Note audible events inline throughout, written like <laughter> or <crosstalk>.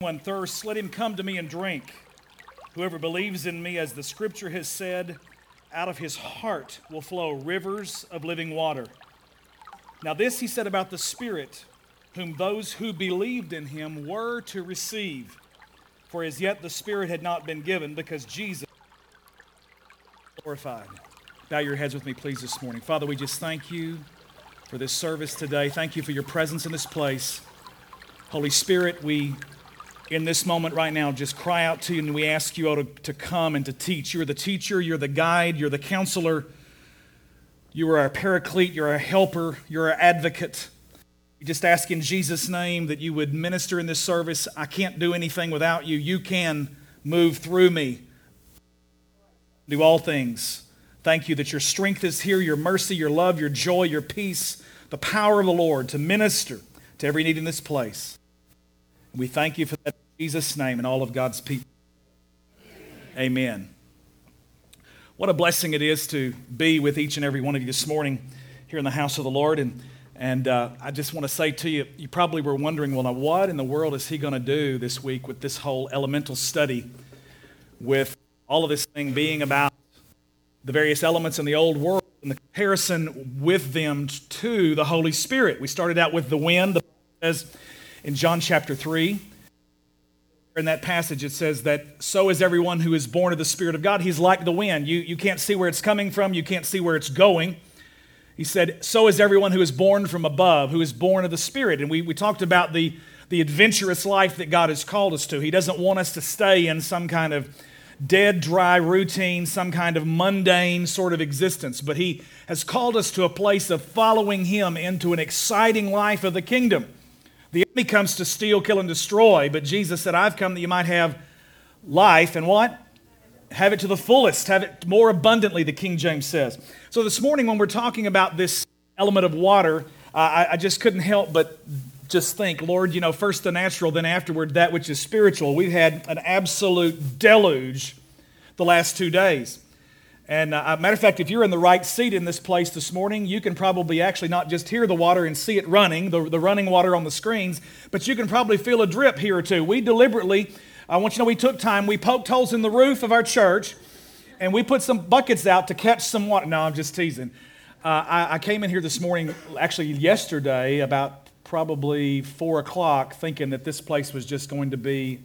anyone thirsts, let him come to me and drink. Whoever believes in me, as the scripture has said, out of his heart will flow rivers of living water. Now, this he said about the Spirit, whom those who believed in him were to receive. For as yet the Spirit had not been given because Jesus glorified. Bow your heads with me, please, this morning. Father, we just thank you for this service today. Thank you for your presence in this place. Holy Spirit, we in this moment right now just cry out to you and we ask you all to, to come and to teach. You're the teacher, you're the guide, you're the counselor, you are our paraclete, you're our helper, you're our advocate. We just ask in Jesus' name that you would minister in this service. I can't do anything without you. You can move through me, do all things. Thank you that your strength is here, your mercy, your love, your joy, your peace, the power of the Lord to minister to every need in this place. We thank you for that in Jesus' name and all of God's people. Amen. What a blessing it is to be with each and every one of you this morning here in the house of the Lord. And, and uh, I just want to say to you, you probably were wondering, well, now what in the world is he going to do this week with this whole elemental study, with all of this thing being about the various elements in the old world and the comparison with them to the Holy Spirit. We started out with the wind. The says in John chapter 3. In that passage, it says that so is everyone who is born of the Spirit of God. He's like the wind. You, you can't see where it's coming from, you can't see where it's going. He said, So is everyone who is born from above, who is born of the Spirit. And we, we talked about the, the adventurous life that God has called us to. He doesn't want us to stay in some kind of dead, dry routine, some kind of mundane sort of existence, but He has called us to a place of following Him into an exciting life of the kingdom. The enemy comes to steal, kill, and destroy, but Jesus said, I've come that you might have life and what? Have it to the fullest, have it more abundantly, the King James says. So this morning, when we're talking about this element of water, uh, I, I just couldn't help but just think, Lord, you know, first the natural, then afterward that which is spiritual. We've had an absolute deluge the last two days. And uh, matter of fact, if you're in the right seat in this place this morning, you can probably actually not just hear the water and see it running, the, the running water on the screens, but you can probably feel a drip here or two. We deliberately, I want you to know, we took time, we poked holes in the roof of our church, and we put some buckets out to catch some water. No, I'm just teasing. Uh, I, I came in here this morning, actually yesterday, about probably four o'clock, thinking that this place was just going to be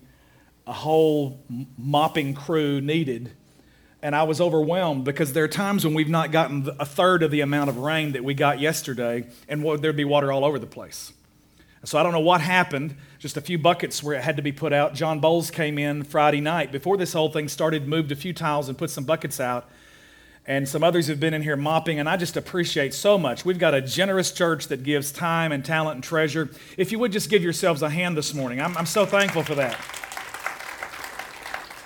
a whole mopping crew needed and I was overwhelmed because there are times when we've not gotten a third of the amount of rain that we got yesterday, and there'd be water all over the place. So I don't know what happened. Just a few buckets where it had to be put out. John Bowles came in Friday night before this whole thing started, moved a few tiles and put some buckets out. And some others have been in here mopping, and I just appreciate so much. We've got a generous church that gives time and talent and treasure. If you would just give yourselves a hand this morning, I'm, I'm so thankful for that.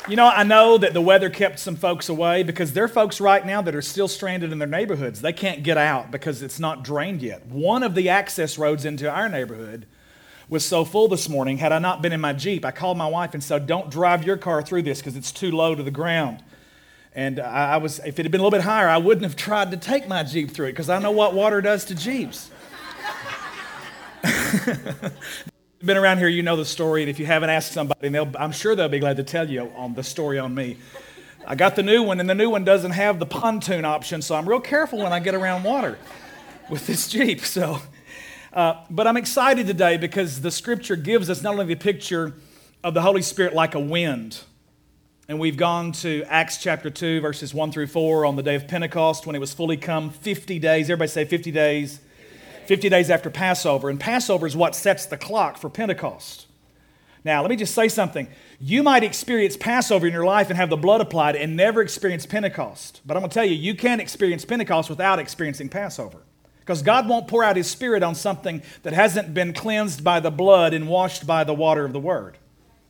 You know, I know that the weather kept some folks away because there are folks right now that are still stranded in their neighborhoods. They can't get out because it's not drained yet. One of the access roads into our neighborhood was so full this morning. Had I not been in my Jeep, I called my wife and said, Don't drive your car through this because it's too low to the ground. And I was, if it had been a little bit higher, I wouldn't have tried to take my Jeep through it because I know what water does to Jeeps. <laughs> been around here, you know the story, and if you haven't asked somebody, I'm sure they'll be glad to tell you on the story on me. I got the new one, and the new one doesn't have the pontoon option, so I'm real careful when I get around water with this Jeep. So, uh, but I'm excited today because the Scripture gives us not only the picture of the Holy Spirit like a wind, and we've gone to Acts chapter 2, verses 1 through 4 on the day of Pentecost when it was fully come 50 days. Everybody say 50 days 50 days after Passover. And Passover is what sets the clock for Pentecost. Now, let me just say something. You might experience Passover in your life and have the blood applied and never experience Pentecost. But I'm going to tell you, you can't experience Pentecost without experiencing Passover. Because God won't pour out His Spirit on something that hasn't been cleansed by the blood and washed by the water of the Word.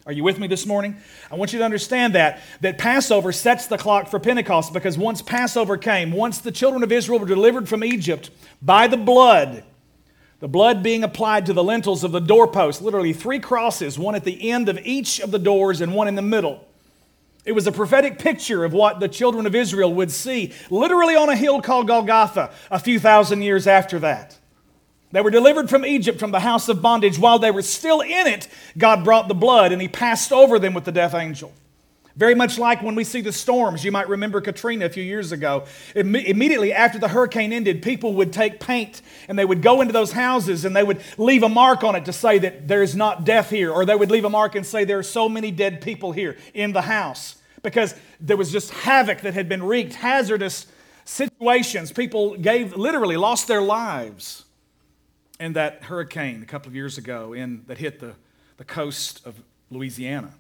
Are you with me this morning? I want you to understand that that Passover sets the clock for Pentecost because once Passover came, once the children of Israel were delivered from Egypt by the blood, the blood being applied to the lintels of the doorpost, literally three crosses, one at the end of each of the doors and one in the middle. It was a prophetic picture of what the children of Israel would see, literally on a hill called Golgotha, a few thousand years after that. They were delivered from Egypt, from the house of bondage. While they were still in it, God brought the blood and he passed over them with the death angel. Very much like when we see the storms. You might remember Katrina a few years ago. Imme- immediately after the hurricane ended, people would take paint and they would go into those houses and they would leave a mark on it to say that there is not death here, or they would leave a mark and say there are so many dead people here in the house because there was just havoc that had been wreaked, hazardous situations. People gave literally lost their lives in that hurricane a couple of years ago in, that hit the, the coast of Louisiana.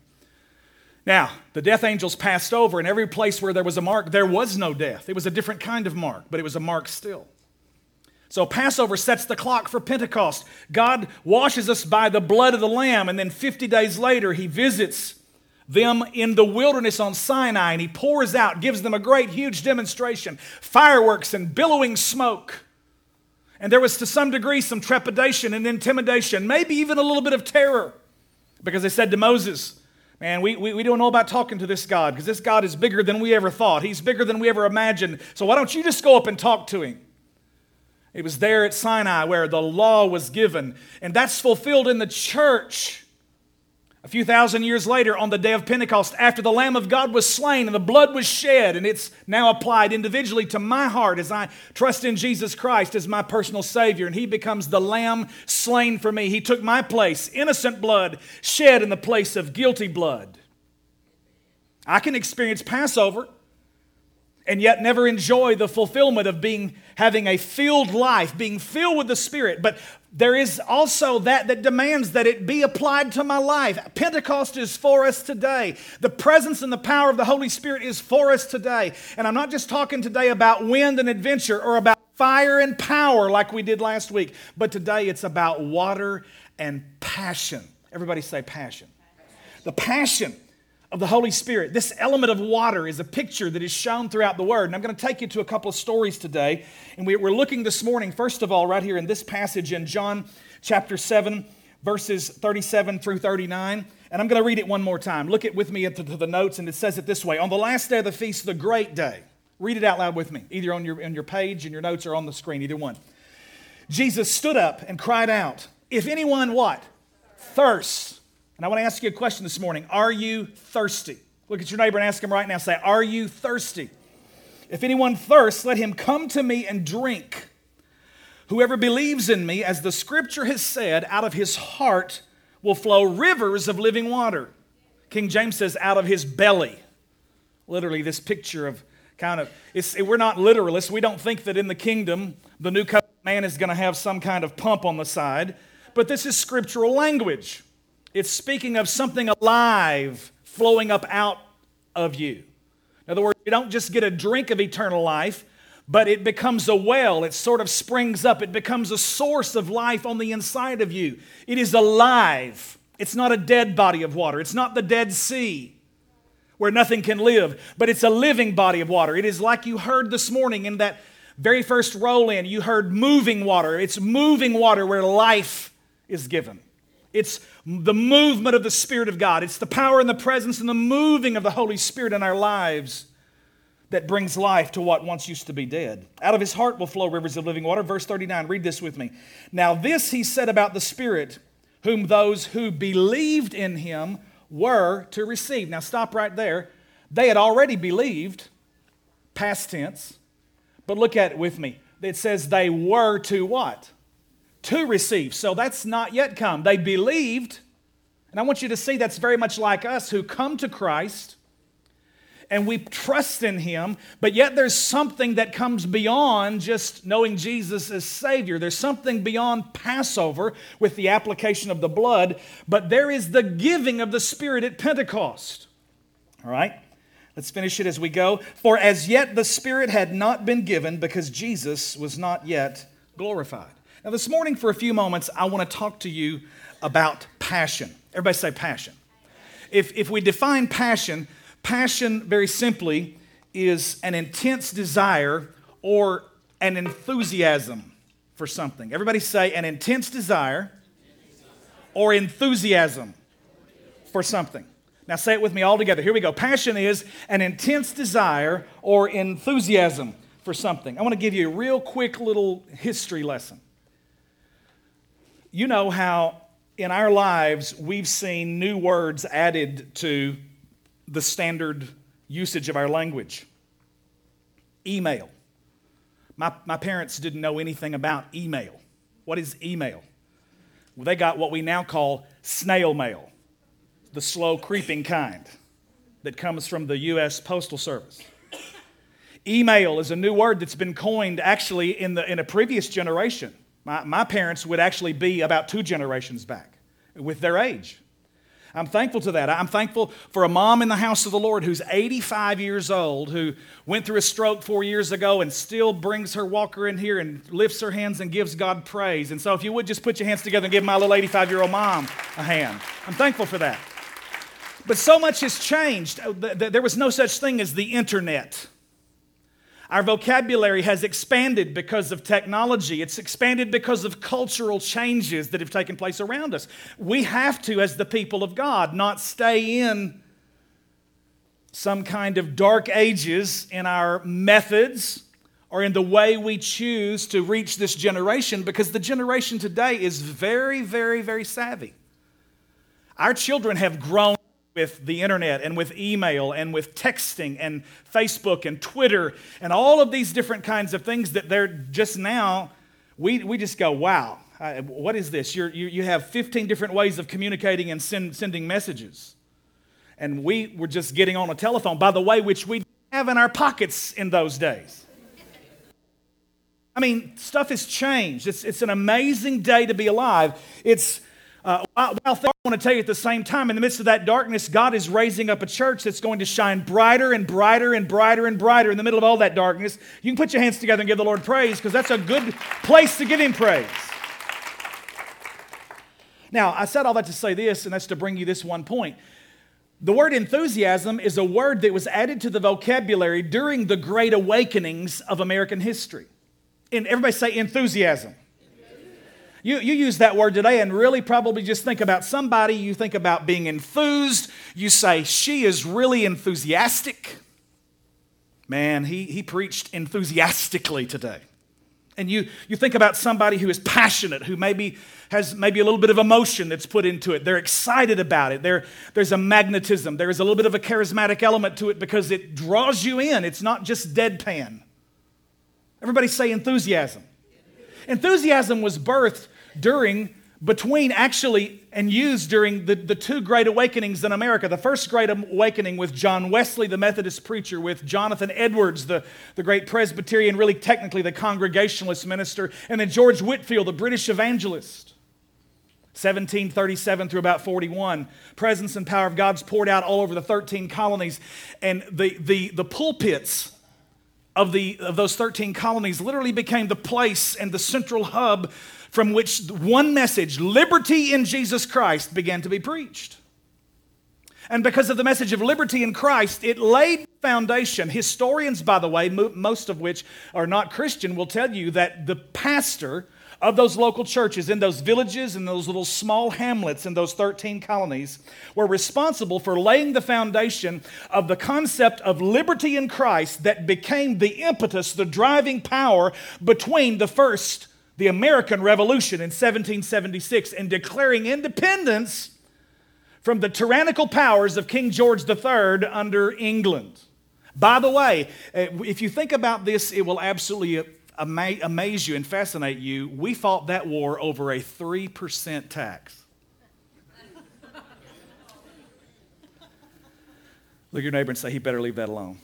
Now, the death angels passed over, and every place where there was a mark, there was no death. It was a different kind of mark, but it was a mark still. So, Passover sets the clock for Pentecost. God washes us by the blood of the Lamb, and then 50 days later, He visits them in the wilderness on Sinai, and He pours out, gives them a great, huge demonstration fireworks and billowing smoke. And there was to some degree some trepidation and intimidation, maybe even a little bit of terror, because they said to Moses, Man, we, we, we don't know about talking to this God because this God is bigger than we ever thought. He's bigger than we ever imagined. So why don't you just go up and talk to him? It was there at Sinai where the law was given, and that's fulfilled in the church. A few thousand years later, on the day of Pentecost, after the Lamb of God was slain and the blood was shed, and it's now applied individually to my heart as I trust in Jesus Christ as my personal Savior, and He becomes the Lamb slain for me. He took my place, innocent blood shed in the place of guilty blood. I can experience Passover and yet never enjoy the fulfillment of being having a filled life, being filled with the Spirit. But there is also that that demands that it be applied to my life. Pentecost is for us today. The presence and the power of the Holy Spirit is for us today. And I'm not just talking today about wind and adventure or about fire and power like we did last week, but today it's about water and passion. Everybody say passion. The passion of the Holy Spirit. This element of water is a picture that is shown throughout the Word. And I'm going to take you to a couple of stories today. And we're looking this morning, first of all, right here in this passage in John chapter 7, verses 37 through 39. And I'm going to read it one more time. Look at with me at the, notes, and it says it this way On the last day of the feast, the great day. Read it out loud with me, either on your, on your page, in your notes, or on the screen, either one. Jesus stood up and cried out, If anyone what? Thirsts and I want to ask you a question this morning Are you thirsty? Look at your neighbor and ask him right now. Say, Are you thirsty? If anyone thirsts, let him come to me and drink. Whoever believes in me, as the scripture has said, out of his heart will flow rivers of living water. King James says, out of his belly. Literally, this picture of kind of, we're not literalists. We don't think that in the kingdom, the new covenant man is going to have some kind of pump on the side, but this is scriptural language. It's speaking of something alive flowing up out of you. In other words, you don't just get a drink of eternal life, but it becomes a well. It sort of springs up. It becomes a source of life on the inside of you. It is alive. It's not a dead body of water. It's not the Dead Sea where nothing can live, but it's a living body of water. It is like you heard this morning in that very first roll in. You heard moving water. It's moving water where life is given. It's the movement of the Spirit of God. It's the power and the presence and the moving of the Holy Spirit in our lives that brings life to what once used to be dead. Out of his heart will flow rivers of living water. Verse 39, read this with me. Now, this he said about the Spirit, whom those who believed in him were to receive. Now, stop right there. They had already believed, past tense, but look at it with me. It says they were to what? To receive. So that's not yet come. They believed, and I want you to see that's very much like us who come to Christ and we trust in Him, but yet there's something that comes beyond just knowing Jesus as Savior. There's something beyond Passover with the application of the blood, but there is the giving of the Spirit at Pentecost. All right? Let's finish it as we go. For as yet the Spirit had not been given because Jesus was not yet glorified. Now, this morning, for a few moments, I want to talk to you about passion. Everybody say passion. If, if we define passion, passion very simply is an intense desire or an enthusiasm for something. Everybody say an intense desire or enthusiasm for something. Now say it with me all together. Here we go. Passion is an intense desire or enthusiasm for something. I want to give you a real quick little history lesson. You know how in our lives we've seen new words added to the standard usage of our language. Email. My, my parents didn't know anything about email. What is email? Well, they got what we now call snail mail, the slow creeping kind that comes from the U.S. Postal Service. Email is a new word that's been coined actually in, the, in a previous generation. My, my parents would actually be about two generations back with their age. I'm thankful to that. I'm thankful for a mom in the house of the Lord who's 85 years old, who went through a stroke four years ago and still brings her walker in here and lifts her hands and gives God praise. And so, if you would just put your hands together and give my little 85 year old mom a hand, I'm thankful for that. But so much has changed. Uh, there was no such thing as the internet. Our vocabulary has expanded because of technology. It's expanded because of cultural changes that have taken place around us. We have to, as the people of God, not stay in some kind of dark ages in our methods or in the way we choose to reach this generation because the generation today is very, very, very savvy. Our children have grown with the internet and with email and with texting and Facebook and Twitter and all of these different kinds of things that they're just now, we, we just go, wow, what is this? You're, you, you have 15 different ways of communicating and send, sending messages. And we were just getting on a telephone, by the way, which we didn't have in our pockets in those days. I mean, stuff has changed. It's, it's an amazing day to be alive. It's uh, while, I want to tell you at the same time, in the midst of that darkness, God is raising up a church that's going to shine brighter and brighter and brighter and brighter in the middle of all that darkness. You can put your hands together and give the Lord praise because that's a good place to give Him praise. Now, I said all that to say this, and that's to bring you this one point. The word enthusiasm is a word that was added to the vocabulary during the great awakenings of American history. And everybody say enthusiasm. You, you use that word today and really probably just think about somebody, you think about being enthused, you say, she is really enthusiastic. Man, he, he preached enthusiastically today. And you, you think about somebody who is passionate, who maybe has maybe a little bit of emotion that's put into it. They're excited about it. There, there's a magnetism. There's a little bit of a charismatic element to it because it draws you in. It's not just deadpan. Everybody say enthusiasm. Enthusiasm was birthed during, between actually, and used during the, the two great awakenings in America. The first great awakening with John Wesley, the Methodist preacher, with Jonathan Edwards, the, the great Presbyterian, really technically the Congregationalist minister, and then George Whitefield, the British evangelist. 1737 through about 41. Presence and power of God's poured out all over the 13 colonies. And the, the, the pulpits of, the, of those 13 colonies literally became the place and the central hub from which one message, liberty in Jesus Christ, began to be preached. And because of the message of liberty in Christ, it laid foundation. Historians, by the way, most of which are not Christian, will tell you that the pastor of those local churches in those villages and those little small hamlets in those 13 colonies were responsible for laying the foundation of the concept of liberty in Christ that became the impetus, the driving power between the first the American Revolution in 1776 and declaring independence from the tyrannical powers of King George III under England. By the way, eh, if you think about this, it will absolutely amaze you and fascinate you. We fought that war over a 3% tax. <laughs> Look at your neighbor and say, he better leave that alone.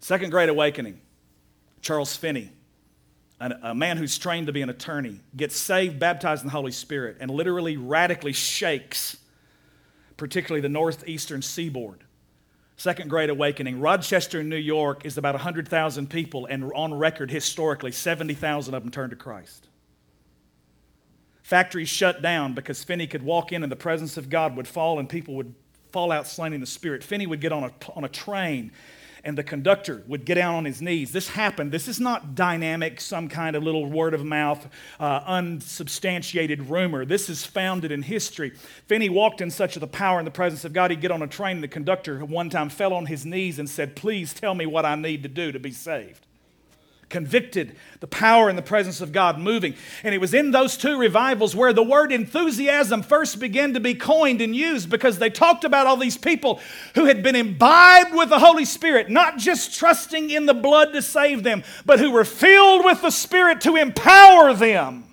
Second Great Awakening, Charles Finney, a man who's trained to be an attorney, gets saved, baptized in the Holy Spirit, and literally radically shakes, particularly the northeastern seaboard. Second Great Awakening. Rochester, New York is about 100,000 people, and on record, historically, 70,000 of them turned to Christ. Factories shut down because Finney could walk in and the presence of God would fall and people would fall out slain in the Spirit. Finney would get on a, on a train and the conductor would get down on his knees. This happened. This is not dynamic, some kind of little word of mouth, uh, unsubstantiated rumor. This is founded in history. Finney walked in such of the power and the presence of God, he'd get on a train, and the conductor one time fell on his knees and said, Please tell me what I need to do to be saved. Convicted, the power and the presence of God moving. And it was in those two revivals where the word enthusiasm first began to be coined and used because they talked about all these people who had been imbibed with the Holy Spirit, not just trusting in the blood to save them, but who were filled with the Spirit to empower them.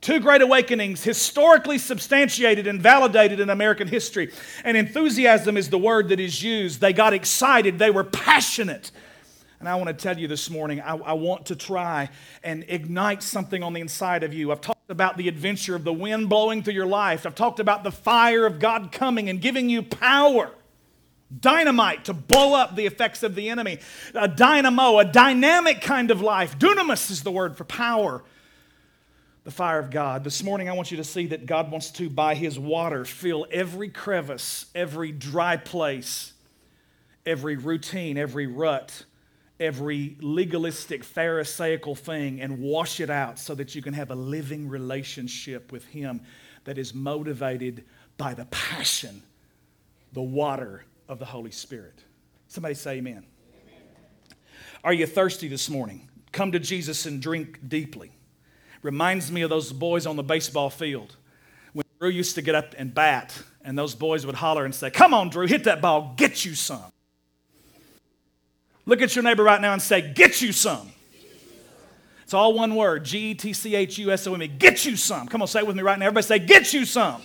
Two great awakenings, historically substantiated and validated in American history. And enthusiasm is the word that is used. They got excited, they were passionate. And I want to tell you this morning, I, I, want to try and ignite something on the inside of you. I've talked about the adventure of the wind blowing through your life, I've talked about the fire of God coming and giving you power. Dynamite to blow up the effects of the enemy. A dynamo, a dynamic kind of life. Dunamis is the word for power the fire of God. This morning, I want you to see that God wants to, by His water, fill every crevice, every dry place, every routine, every rut, every legalistic, Pharisaical thing, and wash it out so that you can have a living relationship with Him that is motivated by the passion, the water of the Holy Spirit. Somebody say, Amen. amen. Are you thirsty this morning? Come to Jesus and drink deeply reminds me of those boys on the baseball field when Drew used to get up and bat, and those boys would holler and say, Come on, Drew, hit that ball, get you some. Look at your neighbor right now and say, Get you some. It's all one word G E T C H U S O M E. Get you some. Come on, say it with me right now. Everybody say, Get you some.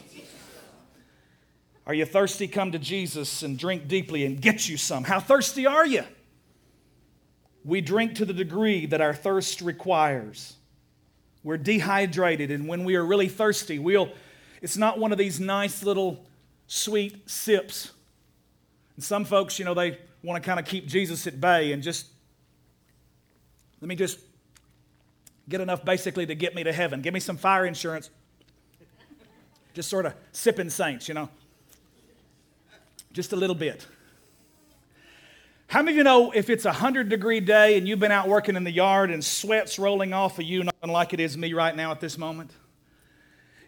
Are you thirsty? Come to Jesus and drink deeply and get you some. How thirsty are you? We drink to the degree that our thirst requires. We're dehydrated, and when we are really thirsty, we'll, it's not one of these nice little sweet sips. And some folks, you know, they want to kind of keep Jesus at bay and just, let me just get enough basically to get me to heaven. Give me some fire insurance. Just sort of sipping saints, you know. Just a little bit. How many of you know if it's a 100 degree day and you've been out working in the yard and sweat's rolling off of you, nothing like it is me right now at this moment?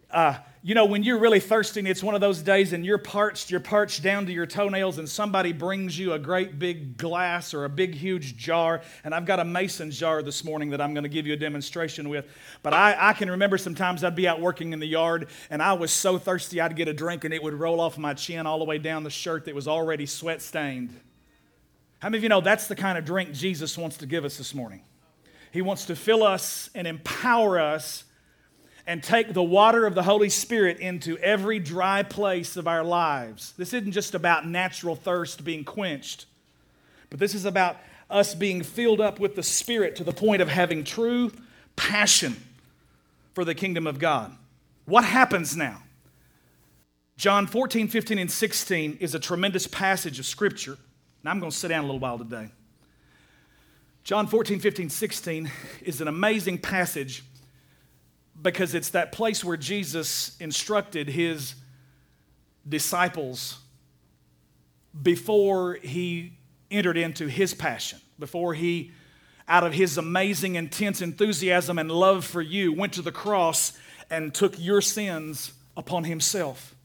Uh, you know, when you're really thirsty and it's one of those days and you're parched, you're parched down to your toenails, and somebody brings you a great big glass or a big, huge jar. And I've got a mason jar this morning that I'm going to give you a demonstration with. But I, I can remember sometimes I'd be out working in the yard and I was so thirsty I'd get a drink and it would roll off my chin all the way down the shirt that was already sweat stained. How many of you know that's the kind of drink Jesus wants to give us this morning? He wants to fill us and empower us and take the water of the Holy Spirit into every dry place of our lives. This isn't just about natural thirst being quenched, but this is about us being filled up with the Spirit to the point of having true passion for the kingdom of God. What happens now? John 14, 15, and 16 is a tremendous passage of Scripture. Now I'm going to sit down a little while today. John 14, 15, 16 is an amazing passage because it's that place where Jesus instructed his disciples before he entered into his passion, before he, out of his amazing, intense enthusiasm and love for you, went to the cross and took your sins upon himself.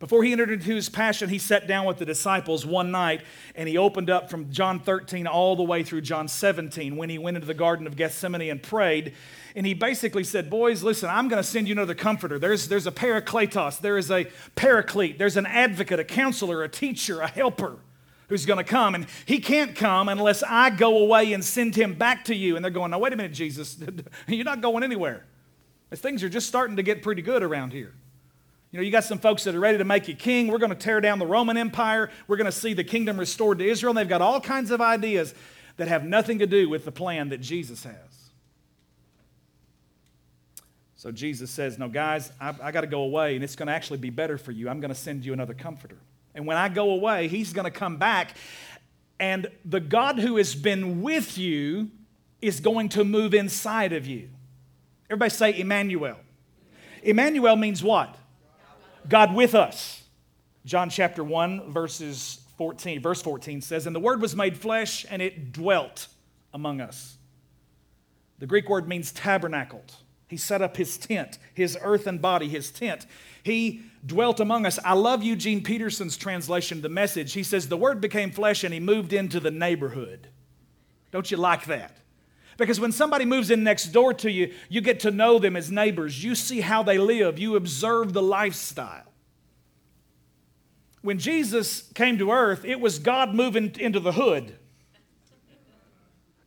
Before he entered into his passion, he sat down with the disciples one night and he opened up from John 13 all the way through John 17 when he went into the Garden of Gethsemane and prayed. And he basically said, Boys, listen, I'm going to send you another comforter. There's, there's a parakletos, there is a paraclete, there's an advocate, a counselor, a teacher, a helper who's going to come. And he can't come unless I go away and send him back to you. And they're going, Now, wait a minute, Jesus. <laughs> You're not going anywhere. Things are just starting to get pretty good around here. You know, you got some folks that are ready to make you king. We're going to tear down the Roman Empire. We're going to see the kingdom restored to Israel. And they've got all kinds of ideas that have nothing to do with the plan that Jesus has. So Jesus says, No, guys, I, I got to go away, and it's going to actually be better for you. I'm going to send you another comforter. And when I go away, he's going to come back, and the God who has been with you is going to move inside of you. Everybody say Emmanuel. Emmanuel means what? God with us. John chapter 1, verses 14, verse 14 says, And the word was made flesh, and it dwelt among us. The Greek word means tabernacled. He set up his tent, his earthen body, his tent. He dwelt among us. I love Eugene Peterson's translation of the message. He says, The word became flesh and he moved into the neighborhood. Don't you like that? Because when somebody moves in next door to you, you get to know them as neighbors. You see how they live, you observe the lifestyle. When Jesus came to earth, it was God moving into the hood.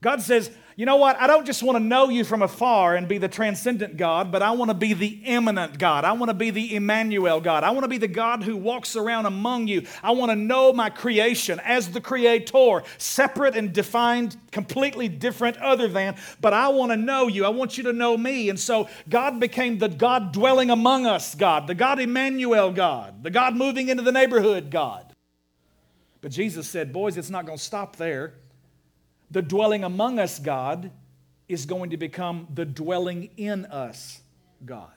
God says, you know what? I don't just want to know you from afar and be the transcendent God, but I want to be the immanent God. I want to be the Emmanuel God. I want to be the God who walks around among you. I want to know my creation as the creator, separate and defined, completely different, other than, but I want to know you. I want you to know me. And so God became the God dwelling among us God, the God Emmanuel God, the God moving into the neighborhood God. But Jesus said, Boys, it's not going to stop there the dwelling among us God is going to become the dwelling in us God.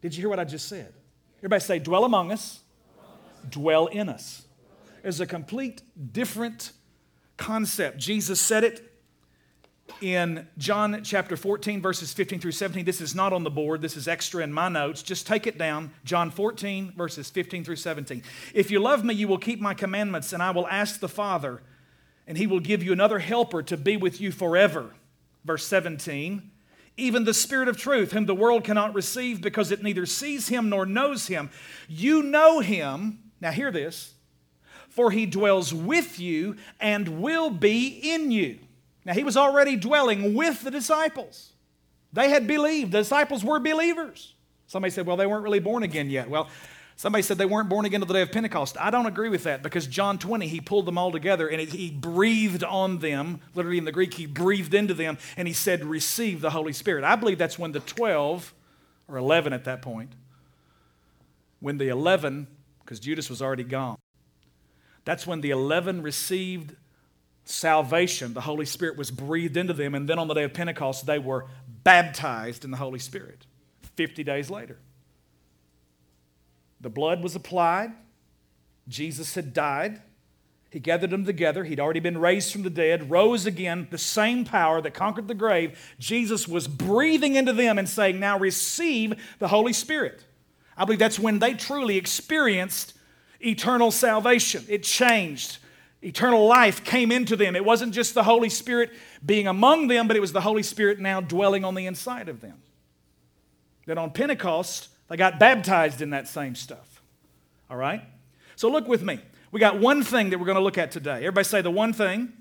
Did you hear what I just said? Everybody say, dwell among us, dwell in us. It's a complete different concept. Jesus said it in John chapter 14, verses 15 through 17. This is not on the board, this is extra in my notes. Just take it down. John 14, verses 15 through 17. If you love me, you will keep my commandments, and I will ask the Father and he will give you another helper to be with you forever. Verse 17. Even the Spirit of truth, whom the world cannot receive because it neither sees him nor knows him. You know him. Now, hear this. For he dwells with you and will be in you. Now, he was already dwelling with the disciples. They had believed. The disciples were believers. Somebody said, well, they weren't really born again yet. Well, Somebody said they weren't born again to the day of Pentecost. I don't agree with that because John 20, he pulled them all together and he breathed on them. Literally in the Greek, he breathed into them and he said, Receive the Holy Spirit. I believe that's when the 12, or 11 at that point, when the 11, because Judas was already gone, that's when the 11 received salvation. The Holy Spirit was breathed into them. And then on the day of Pentecost, they were baptized in the Holy Spirit 50 days later. The blood was applied. Jesus had died. He gathered them together. He'd already been raised from the dead, rose again, the same power that conquered the grave. Jesus was breathing into them and saying, Now receive the Holy Spirit. I believe that's when they truly experienced eternal salvation. It changed. Eternal life came into them. It wasn't just the Holy Spirit being among them, but it was the Holy Spirit now dwelling on the inside of them. Then on Pentecost, they got baptized in that same stuff. All right? So look with me. We got one thing that we're going to look at today. Everybody say the one thing.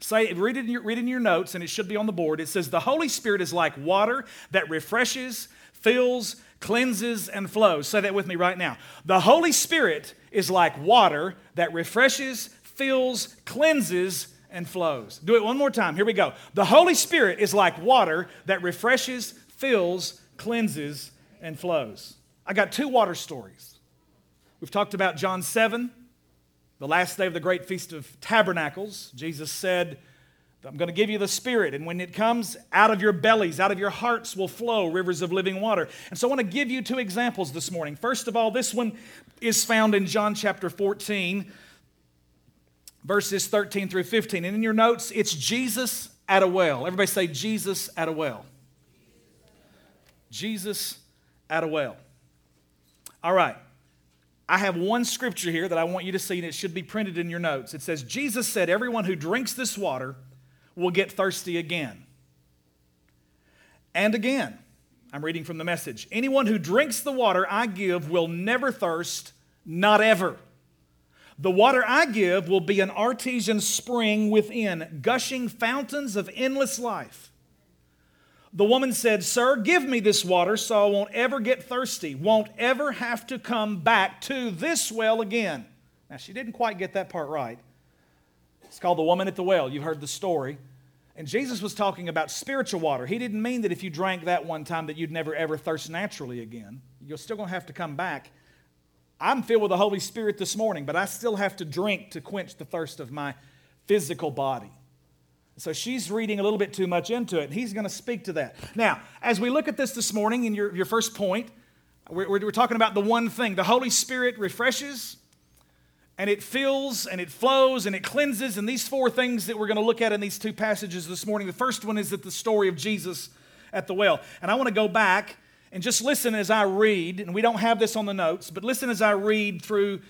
Say, read it, your, read in your notes, and it should be on the board. It says, The Holy Spirit is like water that refreshes, fills, cleanses, and flows. Say that with me right now. The Holy Spirit is like water that refreshes, fills, cleanses, and flows. Do it one more time. Here we go. The Holy Spirit is like water that refreshes, fills, cleanses, and flows. I got two water stories. We've talked about John 7, the last day of the great feast of tabernacles. Jesus said, I'm going to give you the Spirit, and when it comes, out of your bellies, out of your hearts will flow rivers of living water. And so I want to give you two examples this morning. First of all, this one is found in John chapter 14, verses 13 through 15. And in your notes, it's Jesus at a well. Everybody say, Jesus at a well. Jesus at a well. All right. I have one scripture here that I want you to see, and it should be printed in your notes. It says, Jesus said, Everyone who drinks this water will get thirsty again. And again. I'm reading from the message. Anyone who drinks the water I give will never thirst, not ever. The water I give will be an artesian spring within, gushing fountains of endless life. The woman said, Sir, give me this water so I won't ever get thirsty, won't ever have to come back to this well again. Now, she didn't quite get that part right. It's called the woman at the well. You've heard the story. And Jesus was talking about spiritual water. He didn't mean that if you drank that one time that you'd never ever thirst naturally again. You're still going to have to come back. I'm filled with the Holy Spirit this morning, but I still have to drink to quench the thirst of my physical body. So she's reading a little bit too much into it, and he's going to speak to that. Now, as we look at this this morning in your, your first point, we're, we're, talking about the one thing the Holy Spirit refreshes, and it fills, and it flows, and it cleanses, and these four things that we're going to look at in these two passages this morning. The first one is that the story of Jesus at the well. And I want to go back and just listen as I read, and we don't have this on the notes, but listen as I read through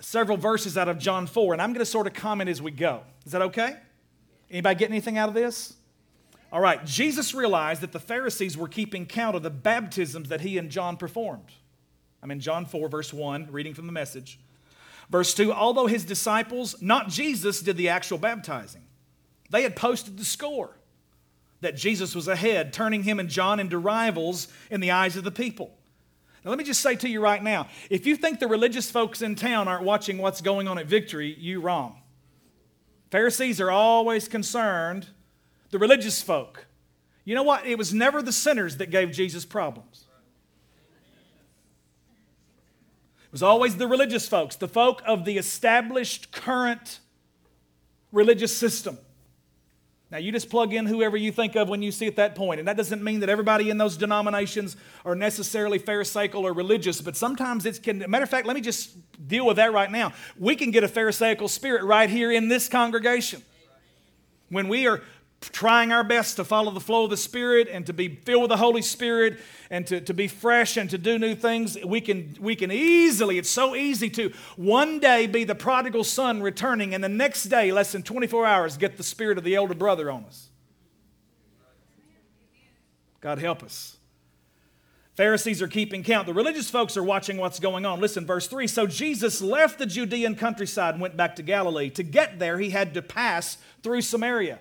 several verses out of John 4, and I'm going to sort of comment as we go. Is that okay? Anybody get anything out of this? All right, Jesus realized that the Pharisees were keeping count of the baptisms that he and John performed. I'm in John 4, verse 1, reading from the message. Verse 2 Although his disciples, not Jesus, did the actual baptizing, they had posted the score that Jesus was ahead, turning him and John into rivals in the eyes of the people. Now, let me just say to you right now if you think the religious folks in town aren't watching what's going on at Victory, you're wrong. Pharisees are always concerned, the religious folk. You know what? It was never the sinners that gave Jesus problems. It was always the religious folks, the folk of the established current religious system. Now, you just plug in whoever you think of when you see at that point. And that doesn't mean that everybody in those denominations are necessarily Pharisaical or religious, but sometimes it's can. Matter of fact, let me just deal with that right now. We can get a Pharisaical spirit right here in this congregation. When we are trying our best to follow the flow of the Spirit and to be filled with the Holy Spirit and to, to be fresh and to do new things, we can, we can easily, it's so easy to one day be the prodigal son returning and the next day, less than 24 hours, get the spirit of the elder brother on us. God help us. Pharisees are keeping count. The religious folks are watching what's going on. Listen, verse 3. So Jesus left the Judean countryside and went back to Galilee. To get there, he had to pass through Samaria.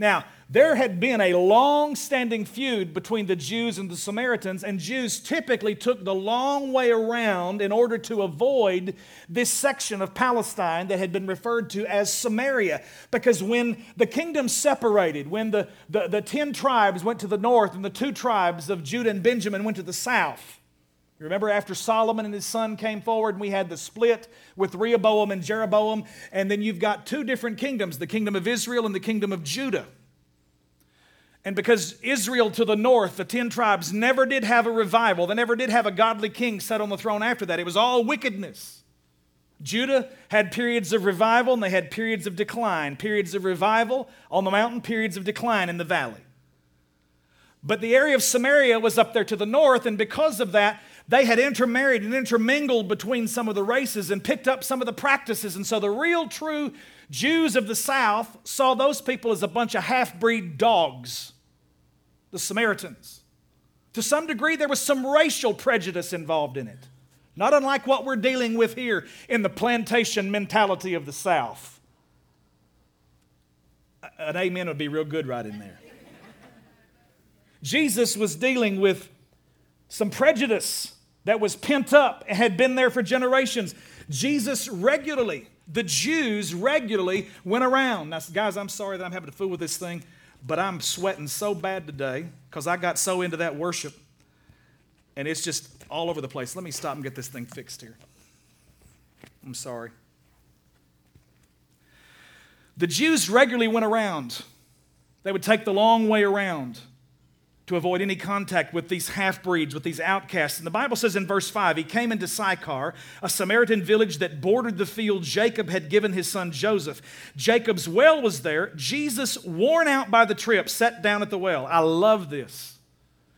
Now, there had been a long standing feud between the Jews and the Samaritans, and Jews typically took the long way around in order to avoid this section of Palestine that had been referred to as Samaria. Because when the kingdom separated, when the, the, the ten tribes went to the north and the two tribes of Judah and Benjamin went to the south, you remember after Solomon and his son came forward, and we had the split with Rehoboam and Jeroboam, and then you've got two different kingdoms the kingdom of Israel and the kingdom of Judah. And because Israel to the north, the 10 tribes, never did have a revival, they never did have a godly king set on the throne after that. It was all wickedness. Judah had periods of revival and they had periods of decline. Periods of revival on the mountain, periods of decline in the valley. But the area of Samaria was up there to the north, and because of that, they had intermarried and intermingled between some of the races and picked up some of the practices. And so the real true Jews of the south saw those people as a bunch of half breed dogs, the Samaritans. To some degree, there was some racial prejudice involved in it, not unlike what we're dealing with here in the plantation mentality of the south. An amen would be real good right in there. Jesus was dealing with some prejudice that was pent up and had been there for generations. Jesus regularly, the Jews regularly went around. Now, guys, I'm sorry that I'm having to fool with this thing, but I'm sweating so bad today because I got so into that worship and it's just all over the place. Let me stop and get this thing fixed here. I'm sorry. The Jews regularly went around. They would take the long way around to avoid any contact with these half breeds, with these outcasts. And the Bible says in verse 5 He came into Sychar, a Samaritan village that bordered the field Jacob had given his son Joseph. Jacob's well was there. Jesus, worn out by the trip, sat down at the well. I love this.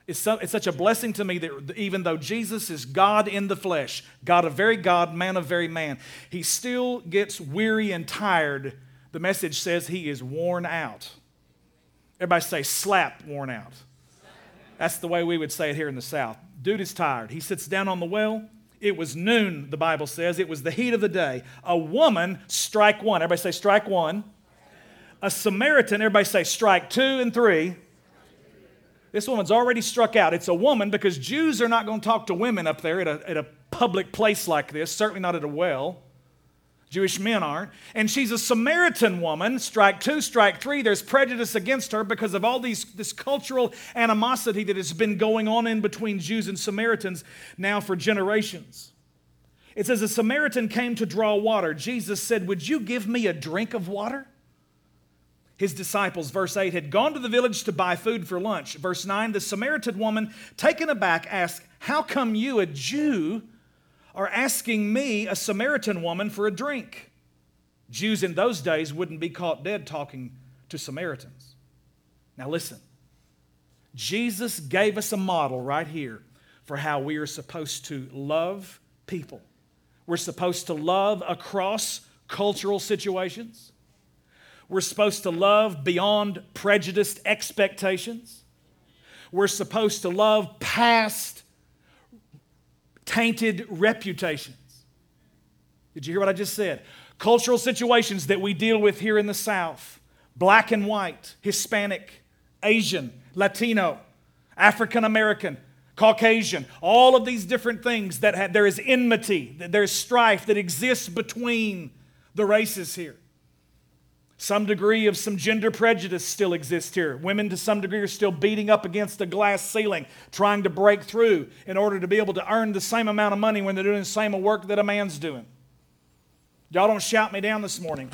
It's, so, it's such a blessing to me that even though Jesus is God in the flesh, God of very God, man of very man, he still gets weary and tired. The message says he is worn out. Everybody say, slap, worn out. That's the way we would say it here in the South. Dude is tired. He sits down on the well. It was noon, the Bible says. It was the heat of the day. A woman, strike one. Everybody say, strike one. A Samaritan, everybody say, strike two and three. This woman's already struck out. It's a woman because Jews are not going to talk to women up there at a, at a public place like this, certainly not at a well. Jewish men aren't. And she's a Samaritan woman. Strike two, strike three. There's prejudice against her because of all these, this cultural animosity that has been going on in between Jews and Samaritans now for generations. It says, A Samaritan came to draw water. Jesus said, Would you give me a drink of water? His disciples, verse 8, had gone to the village to buy food for lunch. Verse 9, the Samaritan woman, taken aback, asked, How come you, a Jew, are asking me, a Samaritan woman, for a drink. Jews in those days wouldn't be caught dead talking to Samaritans. Now, listen. Jesus gave us a model right here for how we are supposed to love people. We're supposed to love across cultural situations. We're supposed to love beyond prejudiced expectations. We're supposed to love past tainted reputations. Did you hear what I just said? Cultural situations that we deal with here in the South black and white, Hispanic, Asian, Latino, African American, Caucasian, all of these different things that have, there is enmity, there's strife that exists between the races here. Some degree of some gender prejudice still exists here. Women, to some degree, are still beating up against a glass ceiling, trying to break through in order to be able to earn the same amount of money when they're doing the same work that a man's doing. Y'all don't shout me down this morning.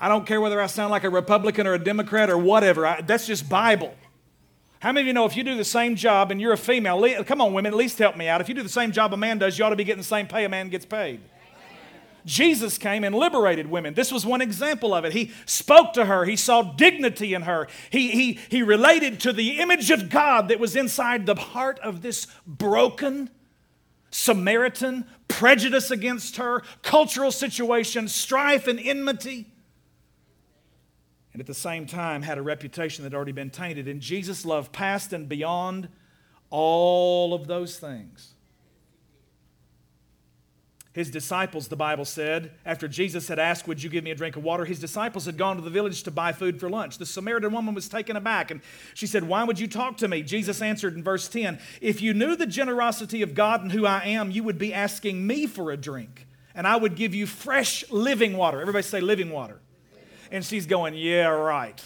I don't care whether I sound like a Republican or a Democrat or whatever. I, that's just Bible. How many of you know if you do the same job and you're a female, come on, women, at least help me out. If you do the same job a man does, you ought to be getting the same pay a man gets paid. Jesus came and liberated women. This was one example of it. He spoke to her, he saw dignity in her, he, he, he related to the image of God that was inside the heart of this broken Samaritan, prejudice against her, cultural situation, strife and enmity. And at the same time, had a reputation that had already been tainted. And Jesus loved past and beyond all of those things his disciples, the Bible said, after Jesus had asked, Would you give me a drink of water? His disciples had gone to the village to buy food for lunch. The Samaritan woman was taken aback and she said, Why would you talk to me? Jesus answered in verse 10 If you knew the generosity of God and who I am, you would be asking me for a drink, and I would give you fresh living water. Everybody say living water. And she's going, Yeah, right.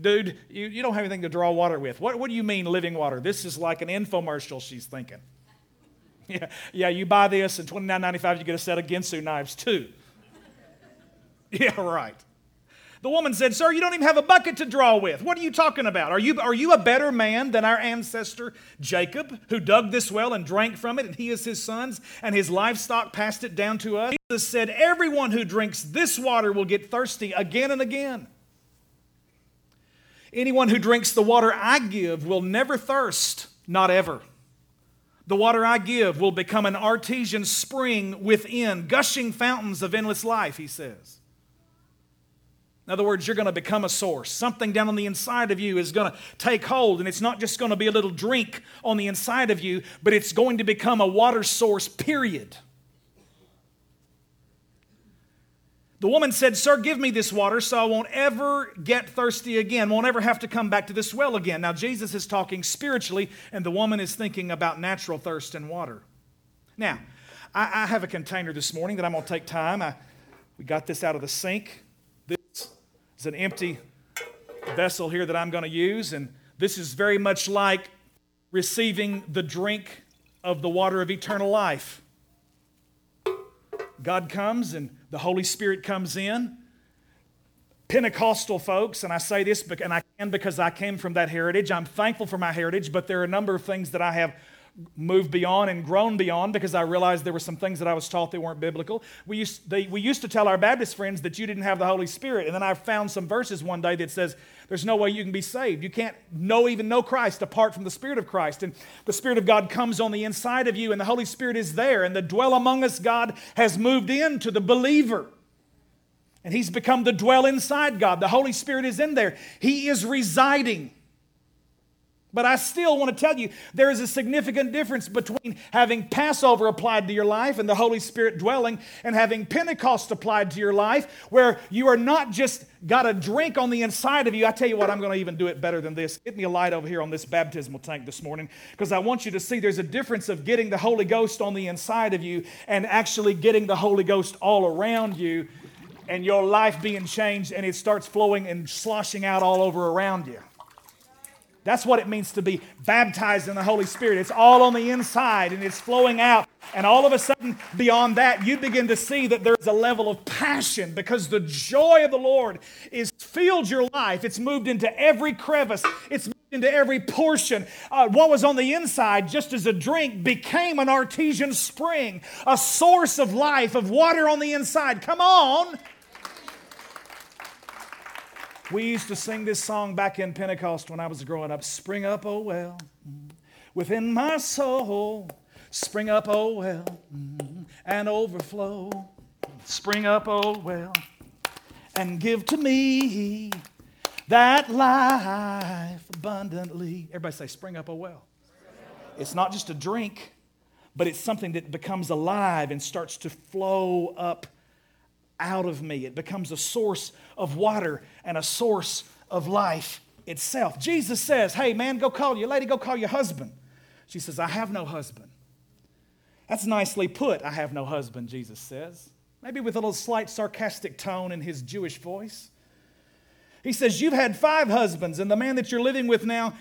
Dude, you, you don't have anything to draw water with. What, what do you mean living water? This is like an infomercial, she's thinking. Yeah, <laughs> yeah, you buy this and $29.95 you get a set of Ginsu knives too. <laughs> Yeah, right. The woman said, Sir, you don't even have a bucket to draw with. What are you talking about? Are you, are you a better man than our ancestor Jacob, who dug this well and drank from it, and he is his sons, and his livestock passed it down to us? Jesus said, Everyone who drinks this water will get thirsty again and again. Anyone who drinks the water I give will never thirst, not ever. The water I give will become an artesian spring within, gushing fountains of endless life, he says. In other words, you're going to become a source. Something down on the inside of you is going to take hold, and it's not just going to be a little drink on the inside of you, but it's going to become a water source, period. The woman said, Sir, give me this water so I won't ever get thirsty again, won't ever have to come back to this well again. Now, Jesus is talking spiritually, and the woman is thinking about natural thirst and water. Now, I, I have a container this morning that I'm going to take time. I, we got this out of the sink. This is an empty vessel here that I'm going to use, and this is very much like receiving the drink of the water of eternal life. God comes and the Holy Spirit comes in. Pentecostal folks, and I say this and I can because I came from that heritage. I'm thankful for my heritage, but there are a number of things that I have moved beyond and grown beyond because I realized there were some things that I was taught that weren't biblical. We used, they, we used to tell our Baptist friends that you didn't have the Holy Spirit, and then I found some verses one day that says there's no way you can be saved. You can't know even know Christ apart from the Spirit of Christ. And the Spirit of God comes on the inside of you, and the Holy Spirit is there, and the dwell among us God has moved into the believer. And he's become the dwell inside God. The Holy Spirit is in there. He is residing. But I still want to tell you there is a significant difference between having Passover applied to your life and the Holy Spirit dwelling and having Pentecost applied to your life, where you are not just got a drink on the inside of you. I tell you what, I'm going to even do it better than this. Get me a light over here on this baptismal tank this morning because I want you to see there's a difference of getting the Holy Ghost on the inside of you and actually getting the Holy Ghost all around you and your life being changed and it starts flowing and sloshing out all over around you. That's what it means to be baptized in the Holy Spirit. It's all on the inside and it's flowing out. And all of a sudden, beyond that, you begin to see that there's a level of passion because the joy of the Lord is filled your life. It's moved into every crevice, it's moved into every portion. Uh, what was on the inside, just as a drink, became an artesian spring, a source of life, of water on the inside. Come on. We used to sing this song back in Pentecost when I was growing up Spring up, oh well, mm. within my soul. Spring up, oh well, mm. and overflow. Spring up, oh well, and give to me that life abundantly. Everybody say, spring up a well. It's not just a drink, but it's something that becomes alive and starts to flow up out of me. It becomes a source of water and a source of life itself. Jesus says, Hey, man, go call your lady, go call your husband. She says, I have no husband. That's nicely put. I have no husband, Jesus says. Maybe with a little slight sarcastic tone in his Jewish voice. He says, You've had five husbands, and the man that you're living with now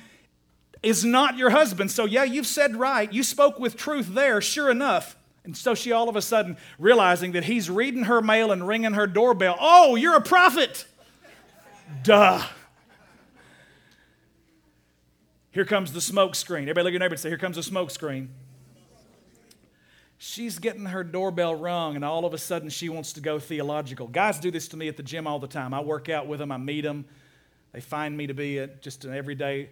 is not your husband. So, yeah, you've said right. You spoke with truth there, sure enough. And so she all of a sudden realizing that he's reading her mail and ringing her doorbell. Oh, you're a prophet. Duh. Here comes the smoke screen. Everybody look at your neighbor and say, Here comes the smoke screen. She's getting her doorbell rung, and all of a sudden she wants to go theological. Guys do this to me at the gym all the time. I work out with them, I meet them. They find me to be a, just an everyday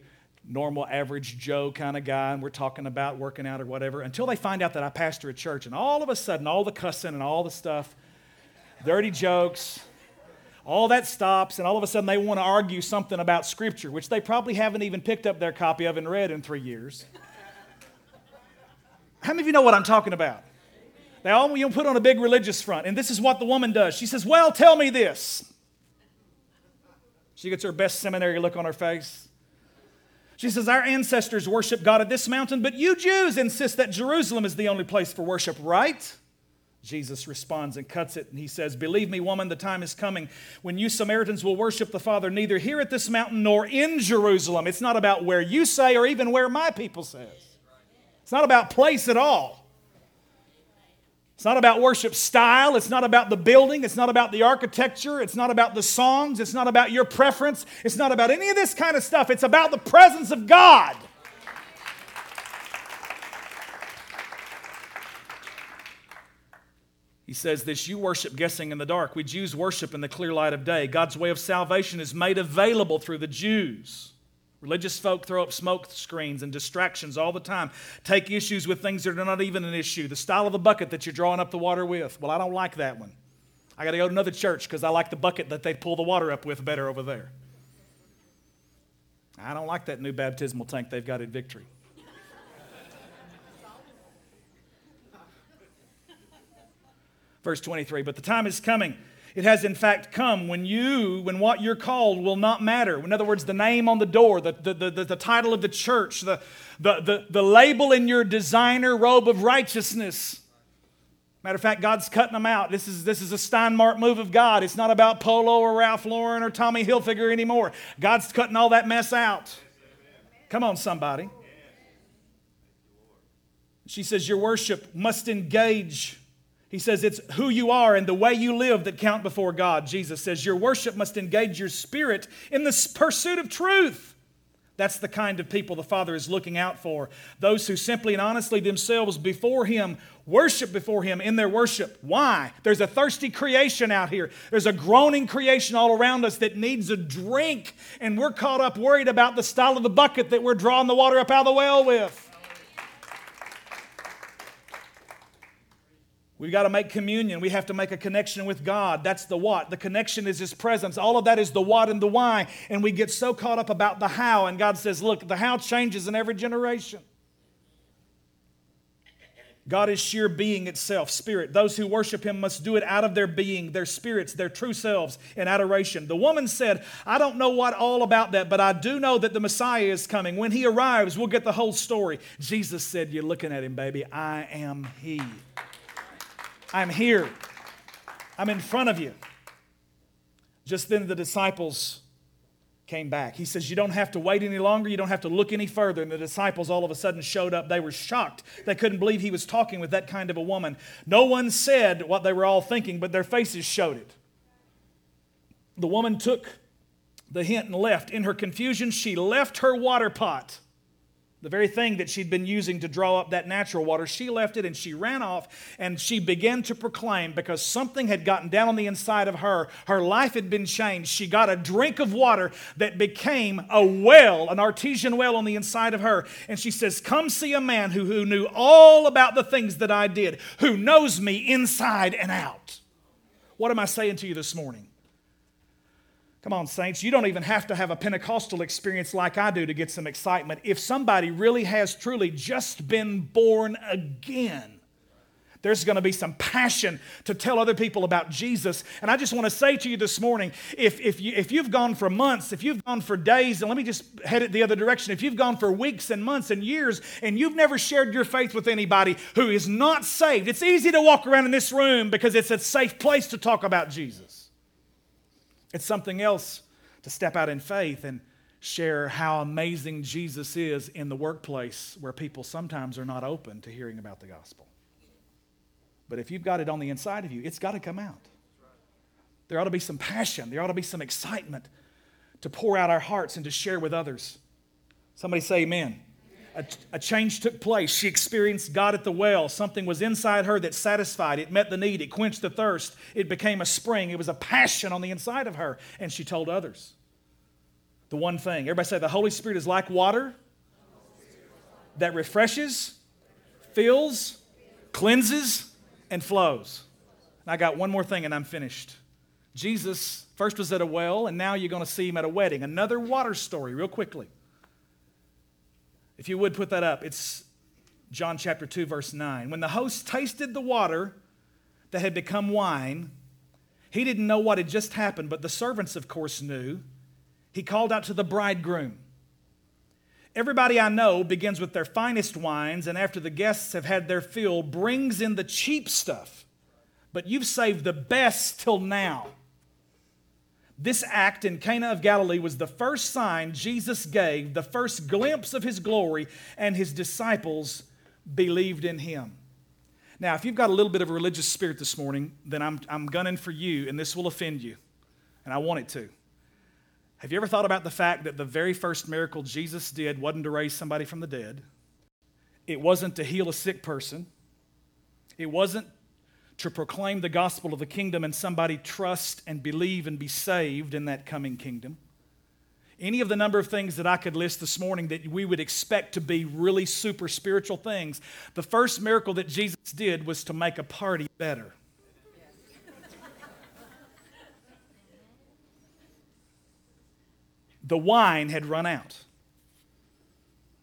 normal, average Joe kind of guy, and we're talking about working out or whatever, until they find out that I pastor a church. And all of a sudden, all the cussing and all the stuff, dirty jokes, all that stops, and all of a sudden they want to argue something about Scripture, which they probably haven't even picked up their copy of and read in three years. How many of you know what I'm talking about? They all you put on a big religious front, and this is what the woman does. She says, Well, tell me this. She gets her best seminary look on her face. She says, Our ancestors worship God at this mountain, but you Jews insist that Jerusalem is the only place for worship, right? Jesus responds and cuts it, and he says, Believe me, woman, the time is coming when you Samaritans will worship the Father neither here at this mountain nor in Jerusalem. It's not about where you say or even where my people says. It's not about place at all. It's not about worship style. It's not about the building. It's not about the architecture. It's not about the songs. It's not about your preference. It's not about any of this kind of stuff. It's about the presence of God. He says this You worship guessing in the dark. We Jews worship in the clear light of day. God's way of salvation is made available through the Jews. Religious folk throw up smoke screens and distractions all the time, take issues with things that are not even an issue. The style of the bucket that you're drawing up the water with. Well, I don't like that one. I got to go to another church because I like the bucket that they pull the water up with better over there. I don't like that new baptismal tank they've got at Victory. Verse 23 But the time is coming it has in fact come when you, when what you're called will not matter. In other words, the name on the door, the, the, the, the title of the church, the, the, the, the label in your designer robe of righteousness. Matter of fact, God's cutting them out. This is, this is a Stein Mart move of God. It's not about Polo or Ralph Lauren or Tommy Hilfiger anymore. God's cutting all that mess out. Come on, somebody. She says, Your worship must engage he says it's who you are and the way you live that count before God. Jesus says your worship must engage your spirit in the pursuit of truth. That's the kind of people the Father is looking out for. Those who simply and honestly themselves before Him worship before Him in their worship. Why? There's a thirsty creation out here. There's a groaning creation all around us that needs a drink, and we're caught up worried about the style of the bucket that we're drawing the water up out of the well with. We've got to make communion. We have to make a connection with God. That's the what. The connection is His presence. All of that is the what and the why. And we get so caught up about the how. And God says, look, the how changes in every generation. God is sheer being itself, spirit. Those who worship Him must do it out of their being, their spirits, their true selves in adoration. The woman said, I don't know what all about that, but I do know that the Messiah is coming. When He arrives, we'll get the whole story. Jesus said, You're looking at Him, baby. I am He. I'm here. I'm in front of you. Just then the disciples came back. He says, You don't have to wait any longer. You don't have to look any further. And the disciples all of a sudden showed up. They were shocked. They couldn't believe he was talking with that kind of a woman. No one said what they were all thinking, but their faces showed it. The woman took the hint and left. In her confusion, she left her water pot the very thing that she'd been using to draw up that natural water, she left it and she ran off and she began to proclaim because something had gotten down on the inside of her. Her life had been changed. She got a drink of water that became a well, an artesian well on the inside of her. And she says, Come see a man who, who knew all about the things that I did, who knows me inside and out. What am I saying to you this morning? Come on, saints, you don't even have to have a Pentecostal experience like I do to get some excitement. If somebody really has truly just been born again, there's going to be some passion to tell other people about Jesus. And I just want to say to you this morning if, if, you, if you've gone for months, if you've gone for days, and let me just head it the other direction, if you've gone for weeks and months and years and you've never shared your faith with anybody who is not saved, it's easy to walk around in this room because it's a safe place to talk about Jesus. It's something else to step out in faith and share how amazing Jesus is in the workplace where people sometimes are not open to hearing about the gospel. But if you've got it on the inside of you, it's got to come out. There ought to be some passion, there ought to be some excitement to pour out our hearts and to share with others. Somebody say, Amen a, a, change took place. She experienced God at the well. Something was inside her that satisfied. It met the need. It quenched the thirst. It became a spring. It was a passion on the inside of her. And she told others. The one thing. Everybody say, the Holy Spirit is like water that refreshes, fills, cleanses, and flows. And I got one more thing and I'm finished. Jesus first was at a well, and now you're going to see him at a wedding. Another water story, real quickly. If you would put that up, it's John chapter 2, verse 9. When the host tasted the water that had become wine, he didn't know what had just happened, but the servants, of course, knew. He called out to the bridegroom. Everybody I know begins with their finest wines, and after the guests have had their fill, brings in the cheap stuff. But you've saved the best till now. This act in Cana of Galilee was the first sign Jesus gave, the first glimpse of his glory, and his disciples believed in him. Now, if you've got a little bit of a religious spirit this morning, then I'm, I'm gunning for you, and this will offend you, and I want it to. Have you ever thought about the fact that the very first miracle Jesus did wasn't to raise somebody from the dead? It wasn't to heal a sick person. It wasn't to proclaim the gospel of the kingdom and somebody trust and believe and be saved in that coming kingdom. Any of the number of things that I could list this morning that we would expect to be really super spiritual things, the first miracle that Jesus did was to make a party better. the wine had run out.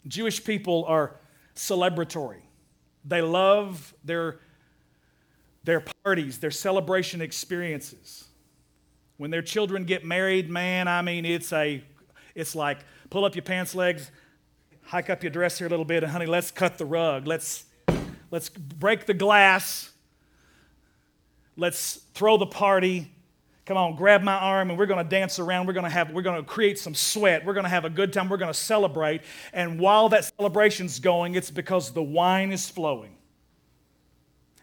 Jewish people are celebratory. They love their their parties, their celebration experiences. When their children get married, man, I mean, it's a, it's like pull up your pants legs, hike up your dress here a little bit, and honey, let's cut the rug. Let's, let's break the glass. Let's throw the party. Come on, grab my arm, and we're going to dance around. We're going to have, we're going to create some sweat. We're going to have a good time. We're going to celebrate. And while that celebration's going, it's because the wine is flowing.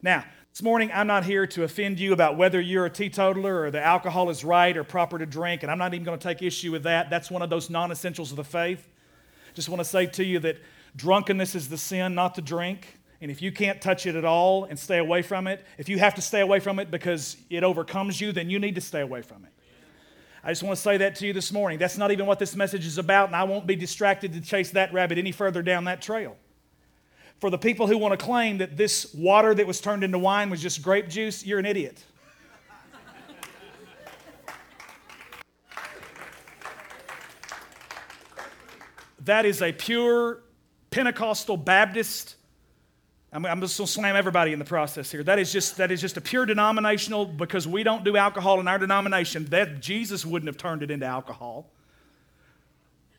Now, this morning, I'm not here to offend you about whether you're a teetotaler or the alcohol is right or proper to drink, and I'm not even going to take issue with that. That's one of those non essentials of the faith. Just want to say to you that drunkenness is the sin, not to drink. And if you can't touch it at all and stay away from it, if you have to stay away from it because it overcomes you, then you need to stay away from it. I just want to say that to you this morning. That's not even what this message is about, and I won't be distracted to chase that rabbit any further down that trail for the people who want to claim that this water that was turned into wine was just grape juice, you're an idiot. that is a pure Pentecostal Baptist. I'm, I'm just going to slam everybody in the process here. That is just that is just a pure denominational because we don't do alcohol in our denomination. That Jesus wouldn't have turned it into alcohol.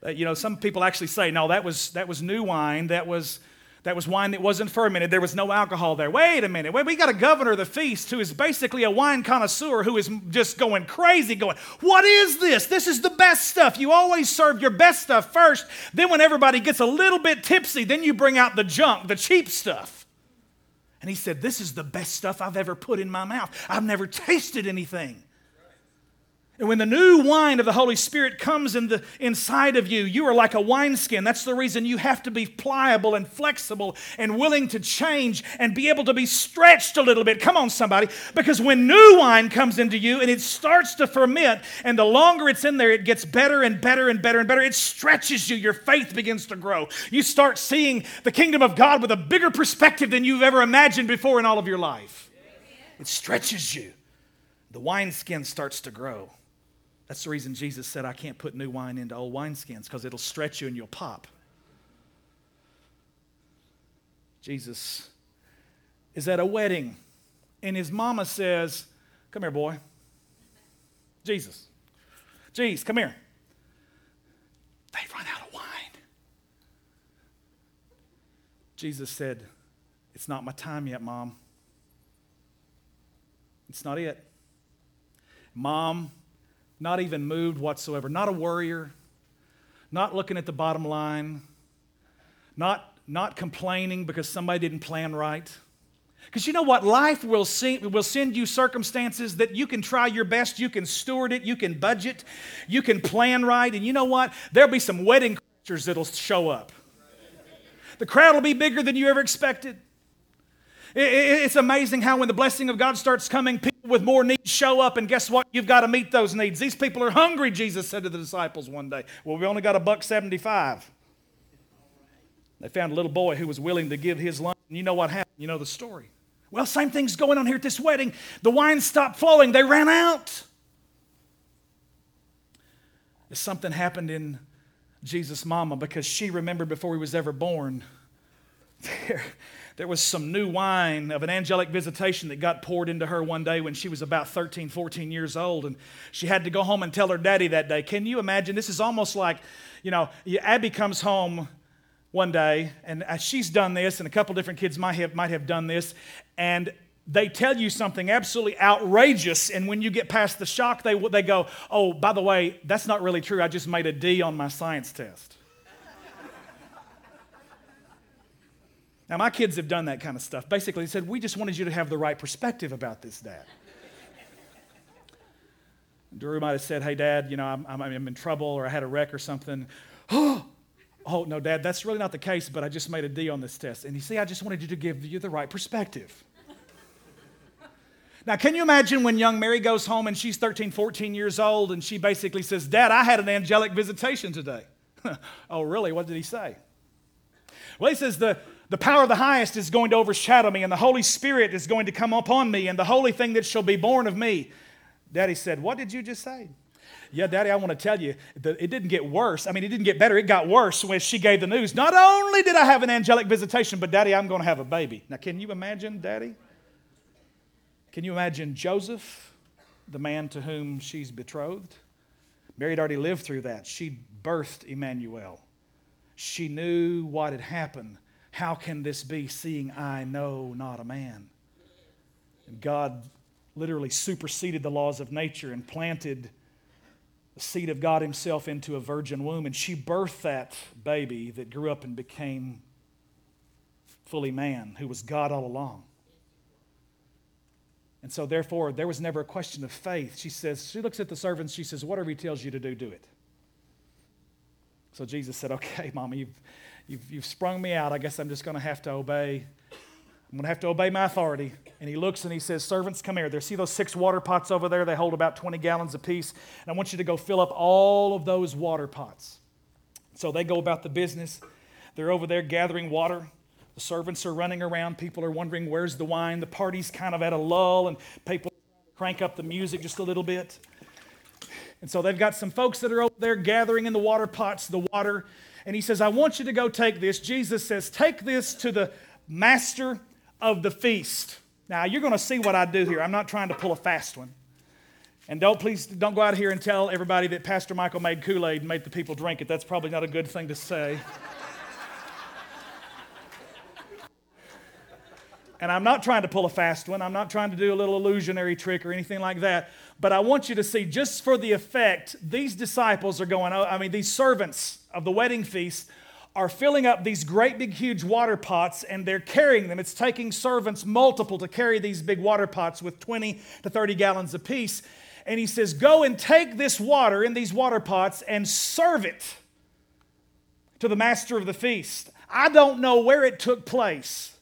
Uh, you know, some people actually say, no, that was that was new wine. That was that was wine that wasn't fermented. There was no alcohol there. Wait a minute. Wait, we got a governor of the feast who is basically a wine connoisseur who is just going crazy, going, What is this? This is the best stuff. You always serve your best stuff first. Then, when everybody gets a little bit tipsy, then you bring out the junk, the cheap stuff. And he said, This is the best stuff I've ever put in my mouth. I've never tasted anything. And when the new wine of the Holy Spirit comes in the, inside of you, you are like a wineskin. That's the reason you have to be pliable and flexible and willing to change and be able to be stretched a little bit. Come on, somebody. Because when new wine comes into you and it starts to ferment, and the longer it's in there, it gets better and better and better and better. It stretches you. Your faith begins to grow. You start seeing the kingdom of God with a bigger perspective than you've ever imagined before in all of your life. It stretches you. The wineskin starts to grow. That's the reason Jesus said, I can't put new wine into old wineskins because it'll stretch you and you'll pop. Jesus is at a wedding, and his mama says, Come here, boy. Jesus. Jesus, come here. They've run out of wine. Jesus said, It's not my time yet, Mom. It's not it. Mom, not even moved whatsoever, not a worrier, not looking at the bottom line, not, not complaining because somebody didn't plan right. Because you know what? Life will, see, will send you circumstances that you can try your best, you can steward it, you can budget, you can plan right, and you know what? There'll be some wedding crashers that'll show up. The crowd will be bigger than you ever expected. It's amazing how when the blessing of God starts coming, people with more needs show up, and guess what? You've got to meet those needs. These people are hungry, Jesus said to the disciples one day. Well, we only got a buck 75. They found a little boy who was willing to give his lunch, and you know what happened? You know the story. Well, same thing's going on here at this wedding. The wine stopped flowing, they ran out. Something happened in Jesus' mama because she remembered before he was ever born. <laughs> There, there was some new wine of an angelic visitation that got poured into her one day when she was about 13, 14 years old. And she had to go home and tell her daddy that day. Can you imagine? This is almost like, you know, Abby comes home one day, and she's done this, and a couple different kids might have, might have done this, and they tell you something absolutely outrageous, and when you get past the shock, they, they go, Oh, by the way, that's not really true. I just made a D on my science test. Now, my kids have done that kind of stuff. Basically, they said, We just wanted you to have the right perspective about this, Dad. Drew might have said, Hey, Dad, you know, I'm, I'm in trouble or I had a wreck or something. <gasps> oh, no, Dad, that's really not the case, but I just made a D on this test. And you see, I just wanted you to give you the right perspective. <laughs> Now, can you imagine when young Mary goes home and she's 13, 14 years old and she basically says, Dad, I had an angelic visitation today? <laughs> oh, really? What did he say? Well, he says, the, the power of the highest is going to overshadow me, and the Holy Spirit is going to come upon me, and the holy thing that shall be born of me. Daddy said, What did you just say? Yeah, Daddy, I want to tell you it didn't get worse. I mean, it didn't get better. It got worse when she gave the news. Not only did I have an angelic visitation, but Daddy, I'm going to have a baby. Now, can you imagine, Daddy? Can you imagine Joseph, the man to whom she's betrothed? Mary had already lived through that. She birthed Emmanuel. She knew what had happened how can this be, seeing I know not a man? And God literally superseded the laws of nature and planted the seed of God Himself into a virgin womb. And she birthed that baby that grew up and became fully man, who was God all along. And so, therefore, there was never a question of faith. She says, she looks at the servants, she says, Whatever he tells you to do, do it. So Jesus said, Okay, <laughs> Mama, you've, You've, you've sprung me out. I guess I'm just going to have to obey. I'm going to have to obey my authority. And he looks and he says, Servants, come here. There, see those six water pots over there? They hold about 20 gallons apiece. And I want you to go fill up all of those water pots. So they go about the business. They're over there gathering water. The servants are running around. People are wondering, where's the wine? The party's kind of at a lull, and people crank up the music just a little bit. And so they've got some folks that are over there gathering in the water pots the water and he says, I want you to go take this. Jesus says, Take this to the master of the feast. Now, you're going to see what I do here. I'm not trying to pull a fast one. And don't please don't go out here and tell everybody that Pastor Michael made Kool Aid and made the people drink it. That's probably not a good thing to say. <laughs> and I'm not trying to pull a fast one. I'm not trying to do a little illusionary trick or anything like that. But I want you to see, just for the effect, these disciples are going, oh, I mean, these servants of the wedding feast are filling up these great big huge water pots and they're carrying them. It's taking servants multiple to carry these big water pots with 20 to 30 gallons apiece. And he says, Go and take this water in these water pots and serve it to the master of the feast. I don't know where it took place,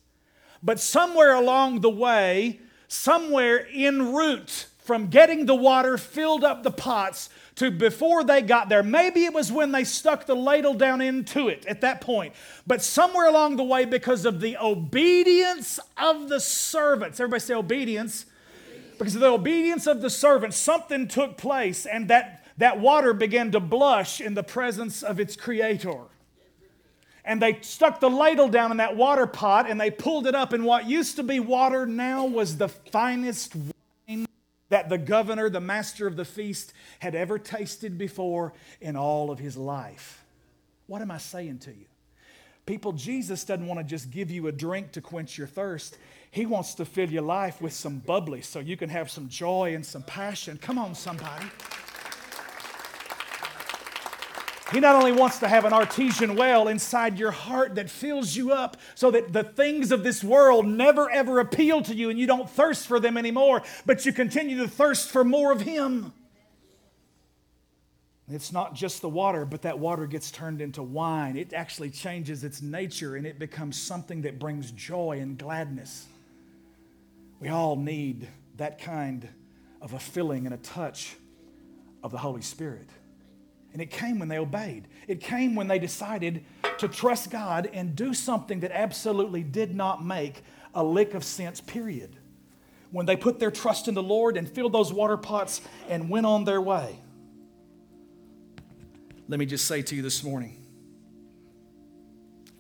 but somewhere along the way, somewhere en route from getting the water filled up the pots to before they got there. Maybe it was when they stuck the ladle down into it at that point. But somewhere along the way, because of the obedience of the servants, everybody say obedience. Because of the obedience of the servants, something took place, and that that water began to blush in the presence of its creator. And they stuck the ladle down in that water pot and they pulled it up, and what used to be water now was the finest wine that the governor, the master of the feast, had ever tasted before in all of his life. What am I saying to you? People, Jesus doesn't want to just give you a drink to quench your thirst. He wants to fill your life with some bubbly so you can have some joy and some passion. Come on, somebody. He not only wants to have an artesian well inside your heart that fills you up so that the things of this world never ever appeal to you and you don't thirst for them anymore, but you continue to thirst for more of Him. It's not just the water, but that water gets turned into wine. It actually changes its nature and it becomes something that brings joy and gladness. We all need that kind of a filling and a touch of the Holy Spirit. And it came when they obeyed. It came when they decided to trust God and do something that absolutely did not make a lick of sense, period. When they put their trust in the Lord and filled those water pots and went on their way. Let me just say to you this morning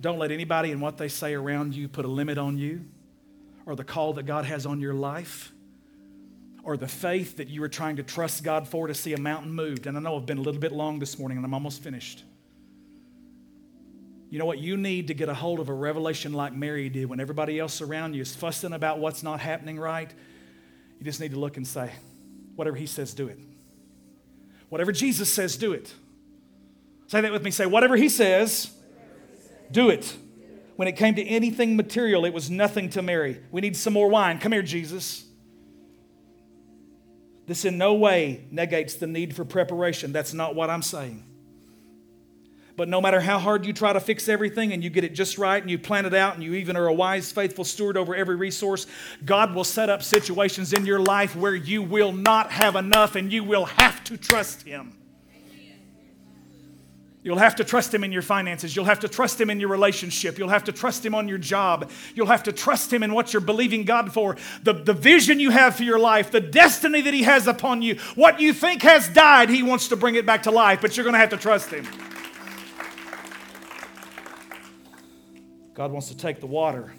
don't let anybody and what they say around you put a limit on you or the call that God has on your life or the faith that you were trying to trust God for to see a mountain moved. And I know I've been a little bit long this morning and I'm almost finished. You know what? You need to get a hold of a revelation like Mary did when everybody else around you is fussing about what's not happening right. You just need to look and say, whatever he says, do it. Whatever Jesus says, do it. Say that with me. Say, whatever he says, do it. When it came to anything material, it was nothing to Mary. We need some more wine. Come here, Jesus. This in no way negates the need for preparation. That's not what I'm saying. But no matter how hard you try to fix everything and you get it just right and you plan it out and you even are a wise, faithful steward over every resource, God will set up situations in your life where you will not have enough and you will have to trust Him. You'll have to trust Him in your finances. You'll have to trust Him in your relationship. You'll have to trust Him on your job. You'll have to trust Him in what you're believing God for. The, the vision you have for your life, the destiny that He has upon you, what you think has died, He wants to bring it back to life, but you're going to have to trust Him. God wants to take the water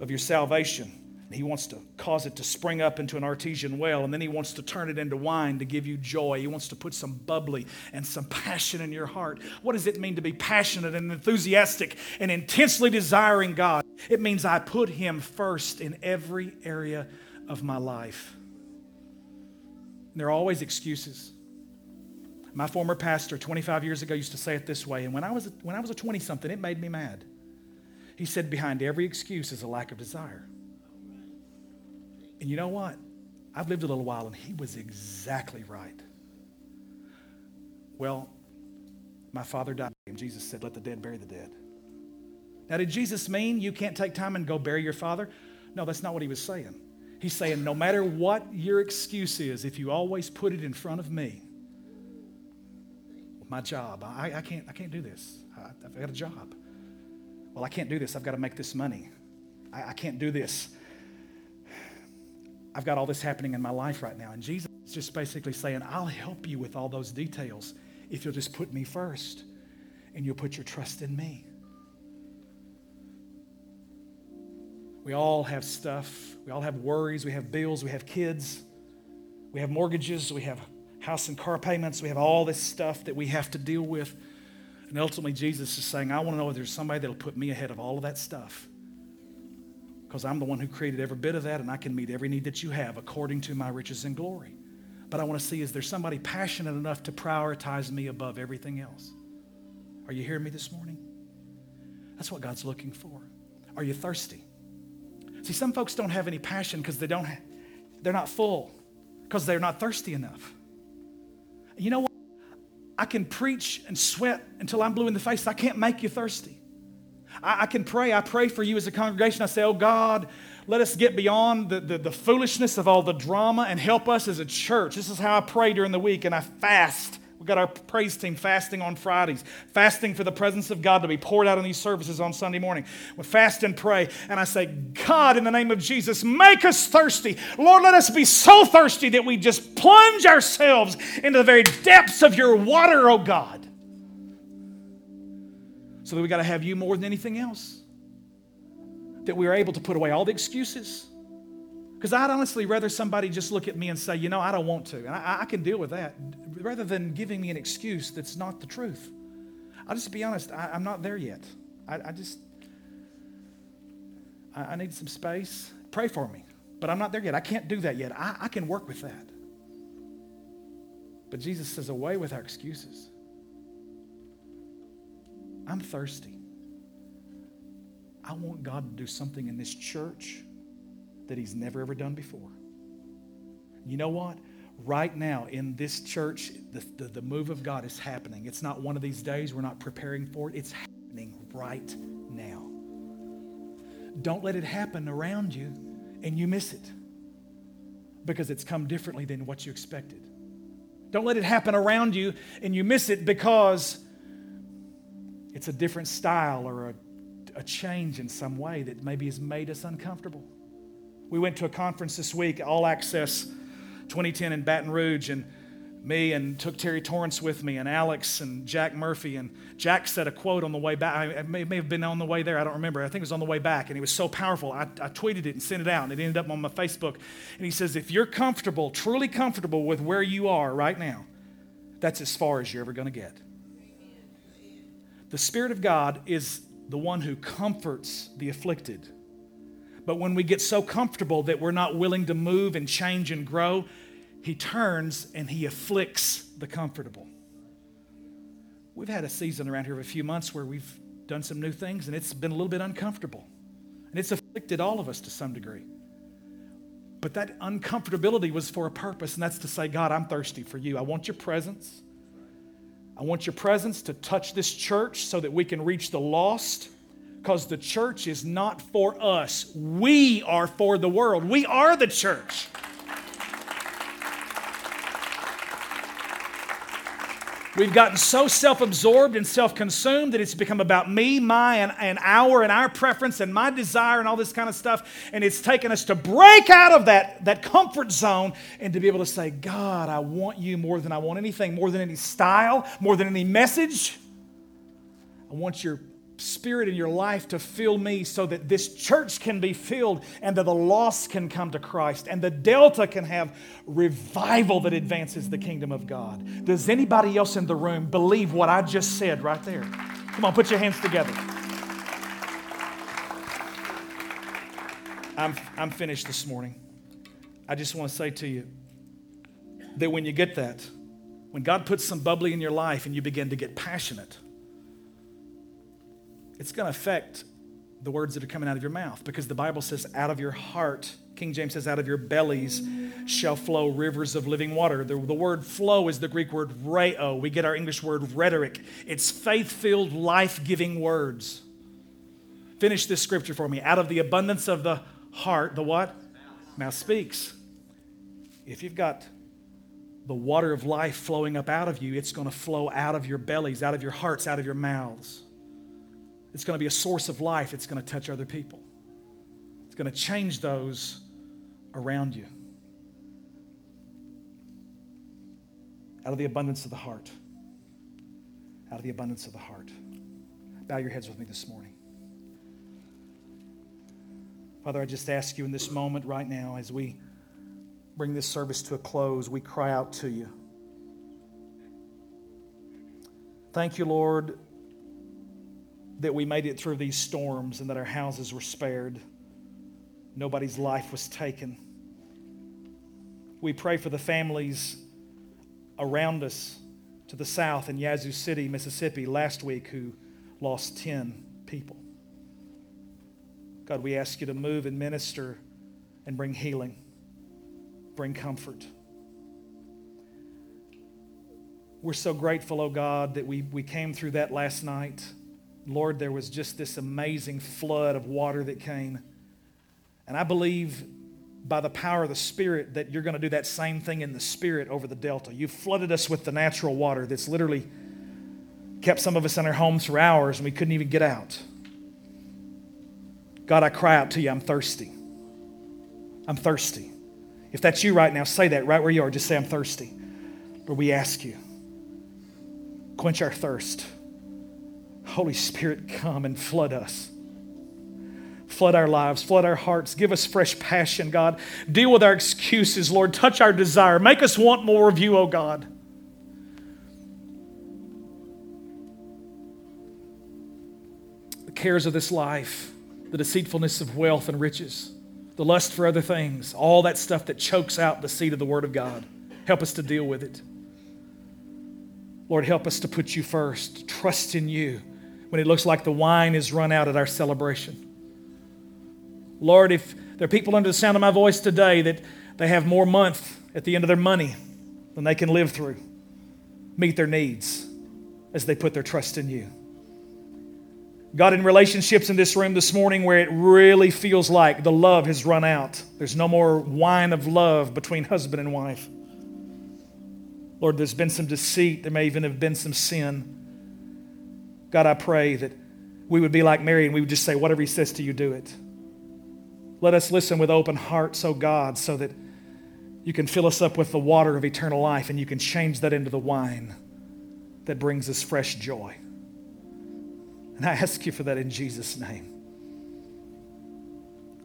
of your salvation he wants to cause it to spring up into an artesian well, and then he wants to turn it into wine to give you joy. He wants to put some bubbly and some passion in your heart. What does it mean to be passionate and enthusiastic and intensely desiring God? It means I put him first in every area of my life. And there are always excuses. My former pastor 25 years ago used to say it this way, and when I was, when I was a 20 something, it made me mad. He said, Behind every excuse is a lack of desire. And you know what? I've lived a little while and he was exactly right. Well, my father died and Jesus said, Let the dead bury the dead. Now, did Jesus mean you can't take time and go bury your father? No, that's not what he was saying. He's saying, no matter what your excuse is, if you always put it in front of me, my job, I, I can't, I can't do this. I, have got a job. Well, I can't do this. I've got to make this money. I, I can't do this. I've got all this happening in my life right now. And Jesus is just basically saying, I'll help you with all those details if you'll just put me first and you'll put your trust in me. We all have stuff. We all have worries. We have bills. We have kids. We have mortgages. We have house and car payments. We have all this stuff that we have to deal with. And ultimately, Jesus is saying, I want to know if there's somebody that'll put me ahead of all of that stuff because I'm the one who created every bit of that and I can meet every need that you have according to my riches and glory. But I want to see is there somebody passionate enough to prioritize me above everything else? Are you hearing me this morning? That's what God's looking for. Are you thirsty? See, some folks don't have any passion because they don't they're not full because they're not thirsty enough. You know what? I can preach and sweat until I'm blue in the face. I can't make you thirsty. I, I, can pray. I pray for you as a congregation. I say, Oh God, let us get beyond the, the, the foolishness of all the drama and help us as a church. This is how I pray during the week, and I fast. We've got our praise team fasting on Fridays, fasting for the presence of God to be poured out in these services on Sunday morning. We fast and pray, and I say, God, in the name of Jesus, make us thirsty. Lord, let us be so thirsty that we just plunge ourselves into the very depths of your water, oh God. So that we got to have you more than anything else. That we are able to put away all the excuses because I'd honestly rather somebody just look at me and say, you know, I don't want to. And I, I, can deal with that rather than giving me an excuse that's not the truth. I'll just be honest, I, am not there yet. I, I just, I, I, need some space. Pray for me. But I'm not there yet. I can't do that yet. I, I can work with that. But Jesus says, away with our excuses. I'm thirsty. I want God to do something in this church that he's never ever done before. You know what? Right now in this church, the, the, the, move of God is happening. It's not one of these days we're not preparing for it, it's happening right now. Don't let it happen around you and you miss it because it's come differently than what you expected. Don't let it happen around you and you miss it because it's a different style or a, a change in some way that maybe has made us uncomfortable. We went to a conference this week, All Access 2010 in Baton Rouge, and me and took Terry Torrance with me, and Alex and Jack Murphy. And Jack said a quote on the way back. It may, may have been on the way there. I don't remember. I think it was on the way back. And it was so powerful. I, I tweeted it and sent it out, and it ended up on my Facebook. And he says, If you're comfortable, truly comfortable with where you are right now, that's as far as you're ever going to get. The Spirit of God is the one who comforts the afflicted. But when we get so comfortable that we're not willing to move and change and grow, he turns and he afflicts the comfortable. We've had a season around here of a few months where we've done some new things and it's been a little bit uncomfortable. And it's afflicted all of us to some degree. But that uncomfortability was for a purpose, and that's to say, God, I'm thirsty for you. I want your presence. I want your presence to touch this church so that we can reach the lost because the church is not for us. We are for the world. We are the church. We've gotten so self absorbed and self consumed that it's become about me, my, and, and our, and our preference, and my desire, and all this kind of stuff. And it's taken us to break out of that, that comfort zone and to be able to say, God, I want you more than I want anything, more than any style, more than any message. I want your Spirit in your life to fill me so that this church can be filled and that the lost can come to Christ and the Delta can have revival that advances the kingdom of God. Does anybody else in the room believe what I just said right there? Come on, put your hands together. I'm, I'm finished this morning. I just want to say to you that when you get that, when God puts some bubbly in your life and you begin to get passionate, it's going to affect the words that are coming out of your mouth because the Bible says, out of your heart, King James says, out of your bellies shall flow rivers of living water. The, the word flow is the Greek word rheo. We get our English word rhetoric. It's faith filled, life giving words. Finish this scripture for me. Out of the abundance of the heart, the what? Mouth, Mouth speaks. If you've got the water of life flowing up out of you, it's going to flow out of your bellies, out of your hearts, out of your mouths. It's going to be a source of life. It's going to touch other people. It's going to change those around you. Out of the abundance of the heart. Out of the abundance of the heart. Bow your heads with me this morning. Father, I just ask you in this moment right now as we bring this service to a close, we cry out to you. Thank you, Lord, that we made it through these storms and that our houses were spared. Nobody's life was taken. We pray for the families around us to the south in Yazoo City, Mississippi, last week who lost 10 people. God, we ask you to move and minister and bring healing, bring comfort. We're so grateful, oh God, that we, we came through that last night. Lord, there was just this amazing flood of water that came. And I believe by the power of the Spirit that you're going to do that same thing in the Spirit over the Delta. You've flooded us with the natural water that's literally kept some of us in our homes for hours and we couldn't even get out. God, I cry out to you, I'm thirsty. I'm thirsty. If that's you right now, say that right where you are. Just say, I'm thirsty. Lord, we ask you, quench our thirst. Holy Spirit, come and flood us. Flood our lives, flood our hearts, give us fresh passion, God. Deal with our excuses, Lord. Touch our desire. Make us want more of you, oh God. The cares of this life, the deceitfulness of wealth and riches, the lust for other things, all that stuff that chokes out the seed of the Word of God. Help us to deal with it. Lord, help us to put you first, trust in you when it looks like the wine is run out at our celebration. Lord, if there are people under the sound of my voice today that they have more month at the end of their money than they can live through, meet their needs as they put their trust in you. God, in relationships in this room this morning where it really feels like the love has run out, there's no more wine of love between husband and wife. Lord, there's been some deceit, there may even have been some sin. God, I pray that we would be like Mary and we would just say, whatever He says to you, do it. Let us listen with open hearts, O God, so that you can fill us up with the water of eternal life and you can change that into the wine that brings us fresh joy. And I ask you for that in Jesus' name.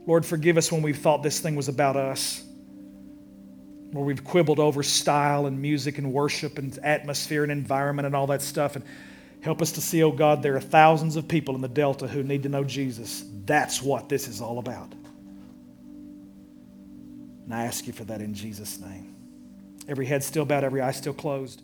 Lord, forgive us when we've thought this thing was about us, where we've quibbled over style and music and worship and atmosphere and environment and all that stuff. And help us to see, oh God, there are thousands of people in the Delta who need to know Jesus. That's what this is all about. And I ask you for that in Jesus' name. Every head still bowed, every eye still closed.